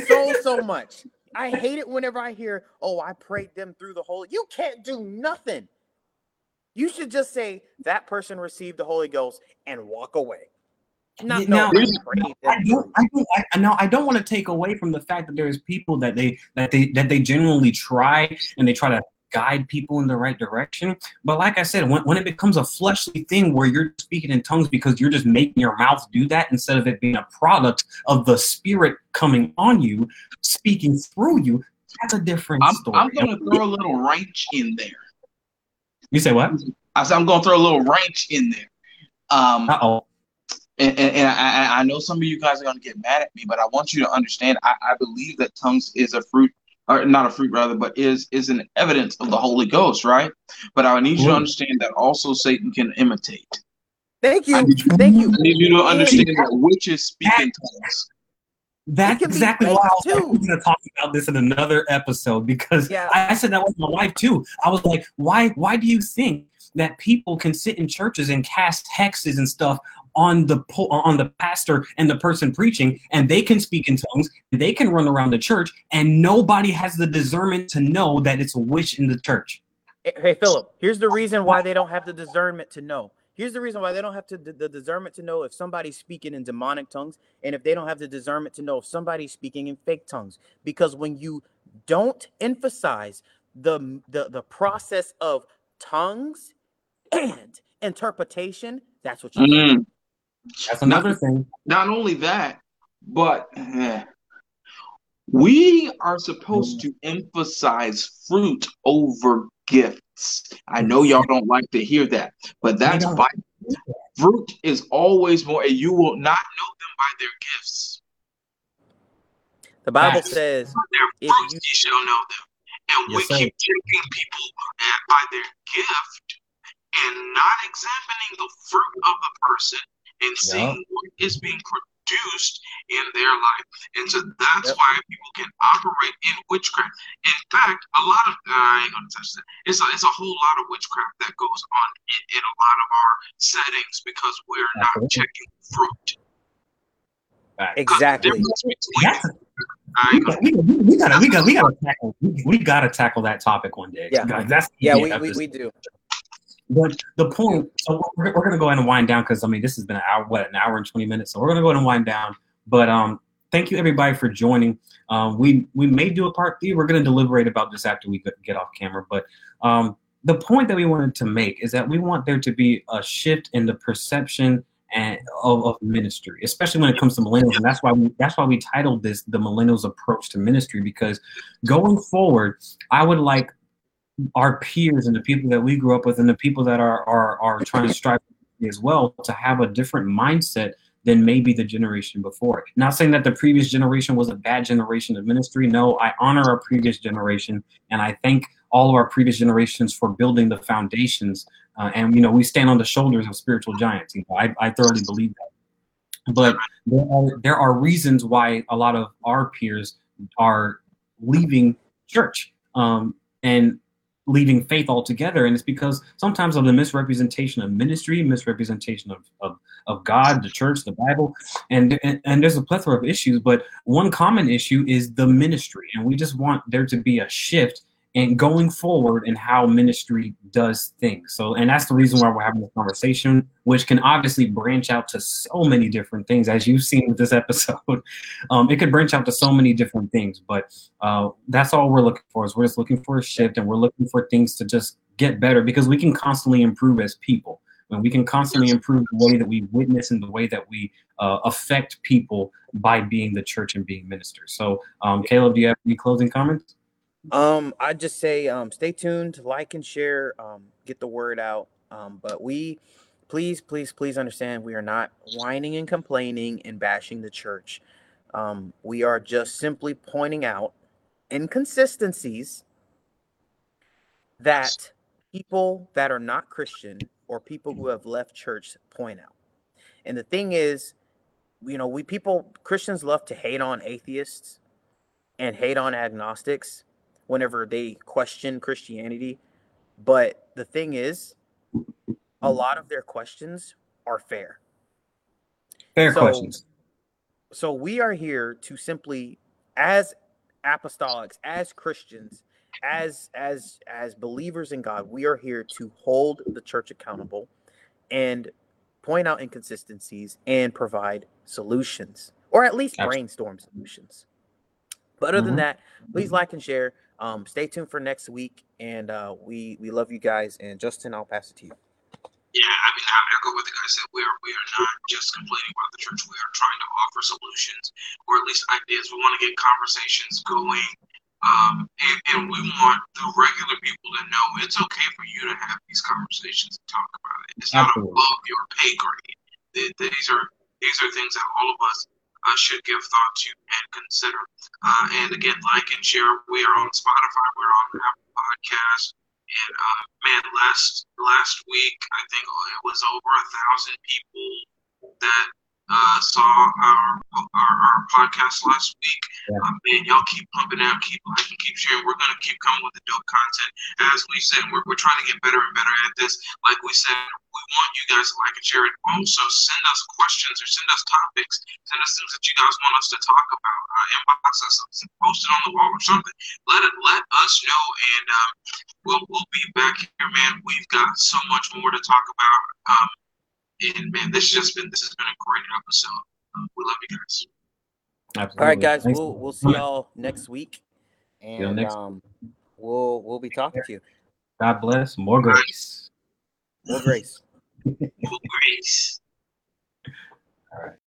so so much. I hate it whenever I hear, "Oh, I prayed them through the Holy." You can't do nothing. You should just say that person received the Holy Ghost and walk away. Not Yeah, no, I prayed I them don't. I don't, I, now I don't want to take away from the fact that there's people that they that they that they genuinely try and they try to guide people in the right direction. But like I said, when, when it becomes a fleshly thing where you're speaking in tongues because you're just making your mouth do that instead of it being a product of the spirit coming on you, speaking through you, that's a different I'm, story. I'm going to throw a little wrench in there. you say what? I said I'm going to throw a little wrench in there. Um, Uh oh. and, and, and I, I- know some of you guys are going to get mad at me, but I want you to understand. I, I believe that tongues is a fruit, or not a fruit rather, but is is an evidence of the Holy Ghost, right? But I need you to understand that also Satan can imitate. Thank you. you, Thank you. I need you to understand that witches speak in tongues. That's exactly why I was too. going to talk about this in another episode because Yeah. I, I said that with my wife too. I was like, why? Why do you think that people can sit in churches and cast hexes and stuff on the po- on the pastor and the person preaching, and they can speak in tongues, and they can run around the church, and nobody has the discernment to know that it's a witch in the church? Hey, hey, Philip, here's the reason why they don't have the discernment to know. Here's the reason why they don't have to the, the discernment to know if somebody's speaking in demonic tongues and if they don't have the discernment to know if somebody's speaking in fake tongues. Because when you don't emphasize the the, the process of tongues and interpretation, that's what you do. That's another thing. Not only that, but eh, we are supposed to emphasize fruit over gifts. I know y'all don't like to hear that, but that's don't. Bible. Fruit is always more, and you will not know them by their gifts. The Bible Facts. says By their if fruits you ye shall know them. And Yes, we sir. keep taking people by their gift and not examining the fruit of the person and seeing what is being produced in their life. And so that's Yep. why people can operate in witchcraft. In fact, a lot of I ain't gonna touch that. It's a, it's a whole lot of witchcraft that goes on in, in a lot of our settings because we're not Absolutely. checking fruit. Facts. 'Cause the exactly difference between That's I we gotta, we, we gotta, we gotta, we gotta tackle, we, we gotta tackle that topic one day. Yeah. That's yeah, the we, we, we do. But the point, so we're, we're going to go ahead and wind down because I mean this has been an hour, what an hour and twenty minutes. So we're going to go ahead and wind down. But um, thank you everybody for joining. Um, we we may do a part three. We're going to deliberate about this after we get off camera. But um, the point that we wanted to make is that we want there to be a shift in the perception and of, of ministry, especially when it comes to millennials. And that's why we that's why we titled this the millennials approach to ministry because going forward, I would like our peers and the people that we grew up with and the people that are are, are trying to strive as well to have a different mindset than maybe the generation before. Not saying that the previous generation was a bad generation of ministry. No, I honor our previous generation and I thank all of our previous generations for building the foundations. Uh, and you know, we stand on the shoulders of spiritual giants. You know, I, I thoroughly believe that. But there are, there are reasons why a lot of our peers are leaving church. Um, and leaving faith altogether. And it's because sometimes of the misrepresentation of ministry, misrepresentation of, of, of God, the church, the Bible, and, and, and there's a plethora of issues. But one common issue is the ministry. And we just want there to be a shift and going forward and how ministry does things. So, and that's the reason why we're having this conversation, which can obviously branch out to so many different things, as you've seen with this episode. Um, it could branch out to so many different things, but uh, that's all we're looking for. Is we're just looking for a shift, and we're looking for things to just get better because we can constantly improve as people. And we can constantly improve the way that we witness and the way that we uh, affect people by being the church and being ministers. So, um, Caleb, do you have any closing comments? Um, I just say um, stay tuned, like and share, um, get the word out. Um, but we, please, please, please understand, we are not whining and complaining and bashing the church. Um, we are just simply pointing out inconsistencies that people that are not Christian or people who have left church point out. And the thing is, you know, we people Christians love to hate on atheists and hate on agnostics whenever they question Christianity. But the thing is, a lot of their questions are fair. Fair so, questions. So we are here to simply, as apostolics, as Christians, as as as believers in God, we are here to hold the church accountable and point out inconsistencies and provide solutions, or at least Absolutely. brainstorm solutions. But other mm-hmm. than that, please like and share. Um, stay tuned for next week, and uh, we we love you guys. And Justin, I'll pass it to you. Yeah, I mean, I mean, I go with the guy said we are we are not just complaining about the church. We are trying to offer solutions, or at least ideas. We want to get conversations going, um, and, and we want the regular people to know it's okay for you to have these conversations and talk about it. It's Absolutely. not above your pay grade. These are these are things that all of us uh, should give thought to and consider. Uh, and again, like and share. We are on Spotify. We're on Apple Podcasts. And uh, man, last last week I think it was over a thousand people that uh, saw our, our, our podcast last week. Yeah. Um, man, y'all keep pumping out, keep liking, keep sharing. We're gonna keep coming with the dope content. As we said, we're, we're trying to get better and better at this. Like we said, we want you guys to like and share it. Also, send us questions or send us topics. Send us things that you guys want us to talk about. Uh, inbox us, post it on the wall or something. Let it let us know, and um, we'll we'll be back here, man. We've got so much more to talk about. Um, and man, this has just been this has been a great episode. Um, we love you guys. Absolutely. All right, guys. Thanks. We'll we'll see y'all next week, and next um, we'll we'll be talking to you. God bless. More grace. More grace. More grace. All right.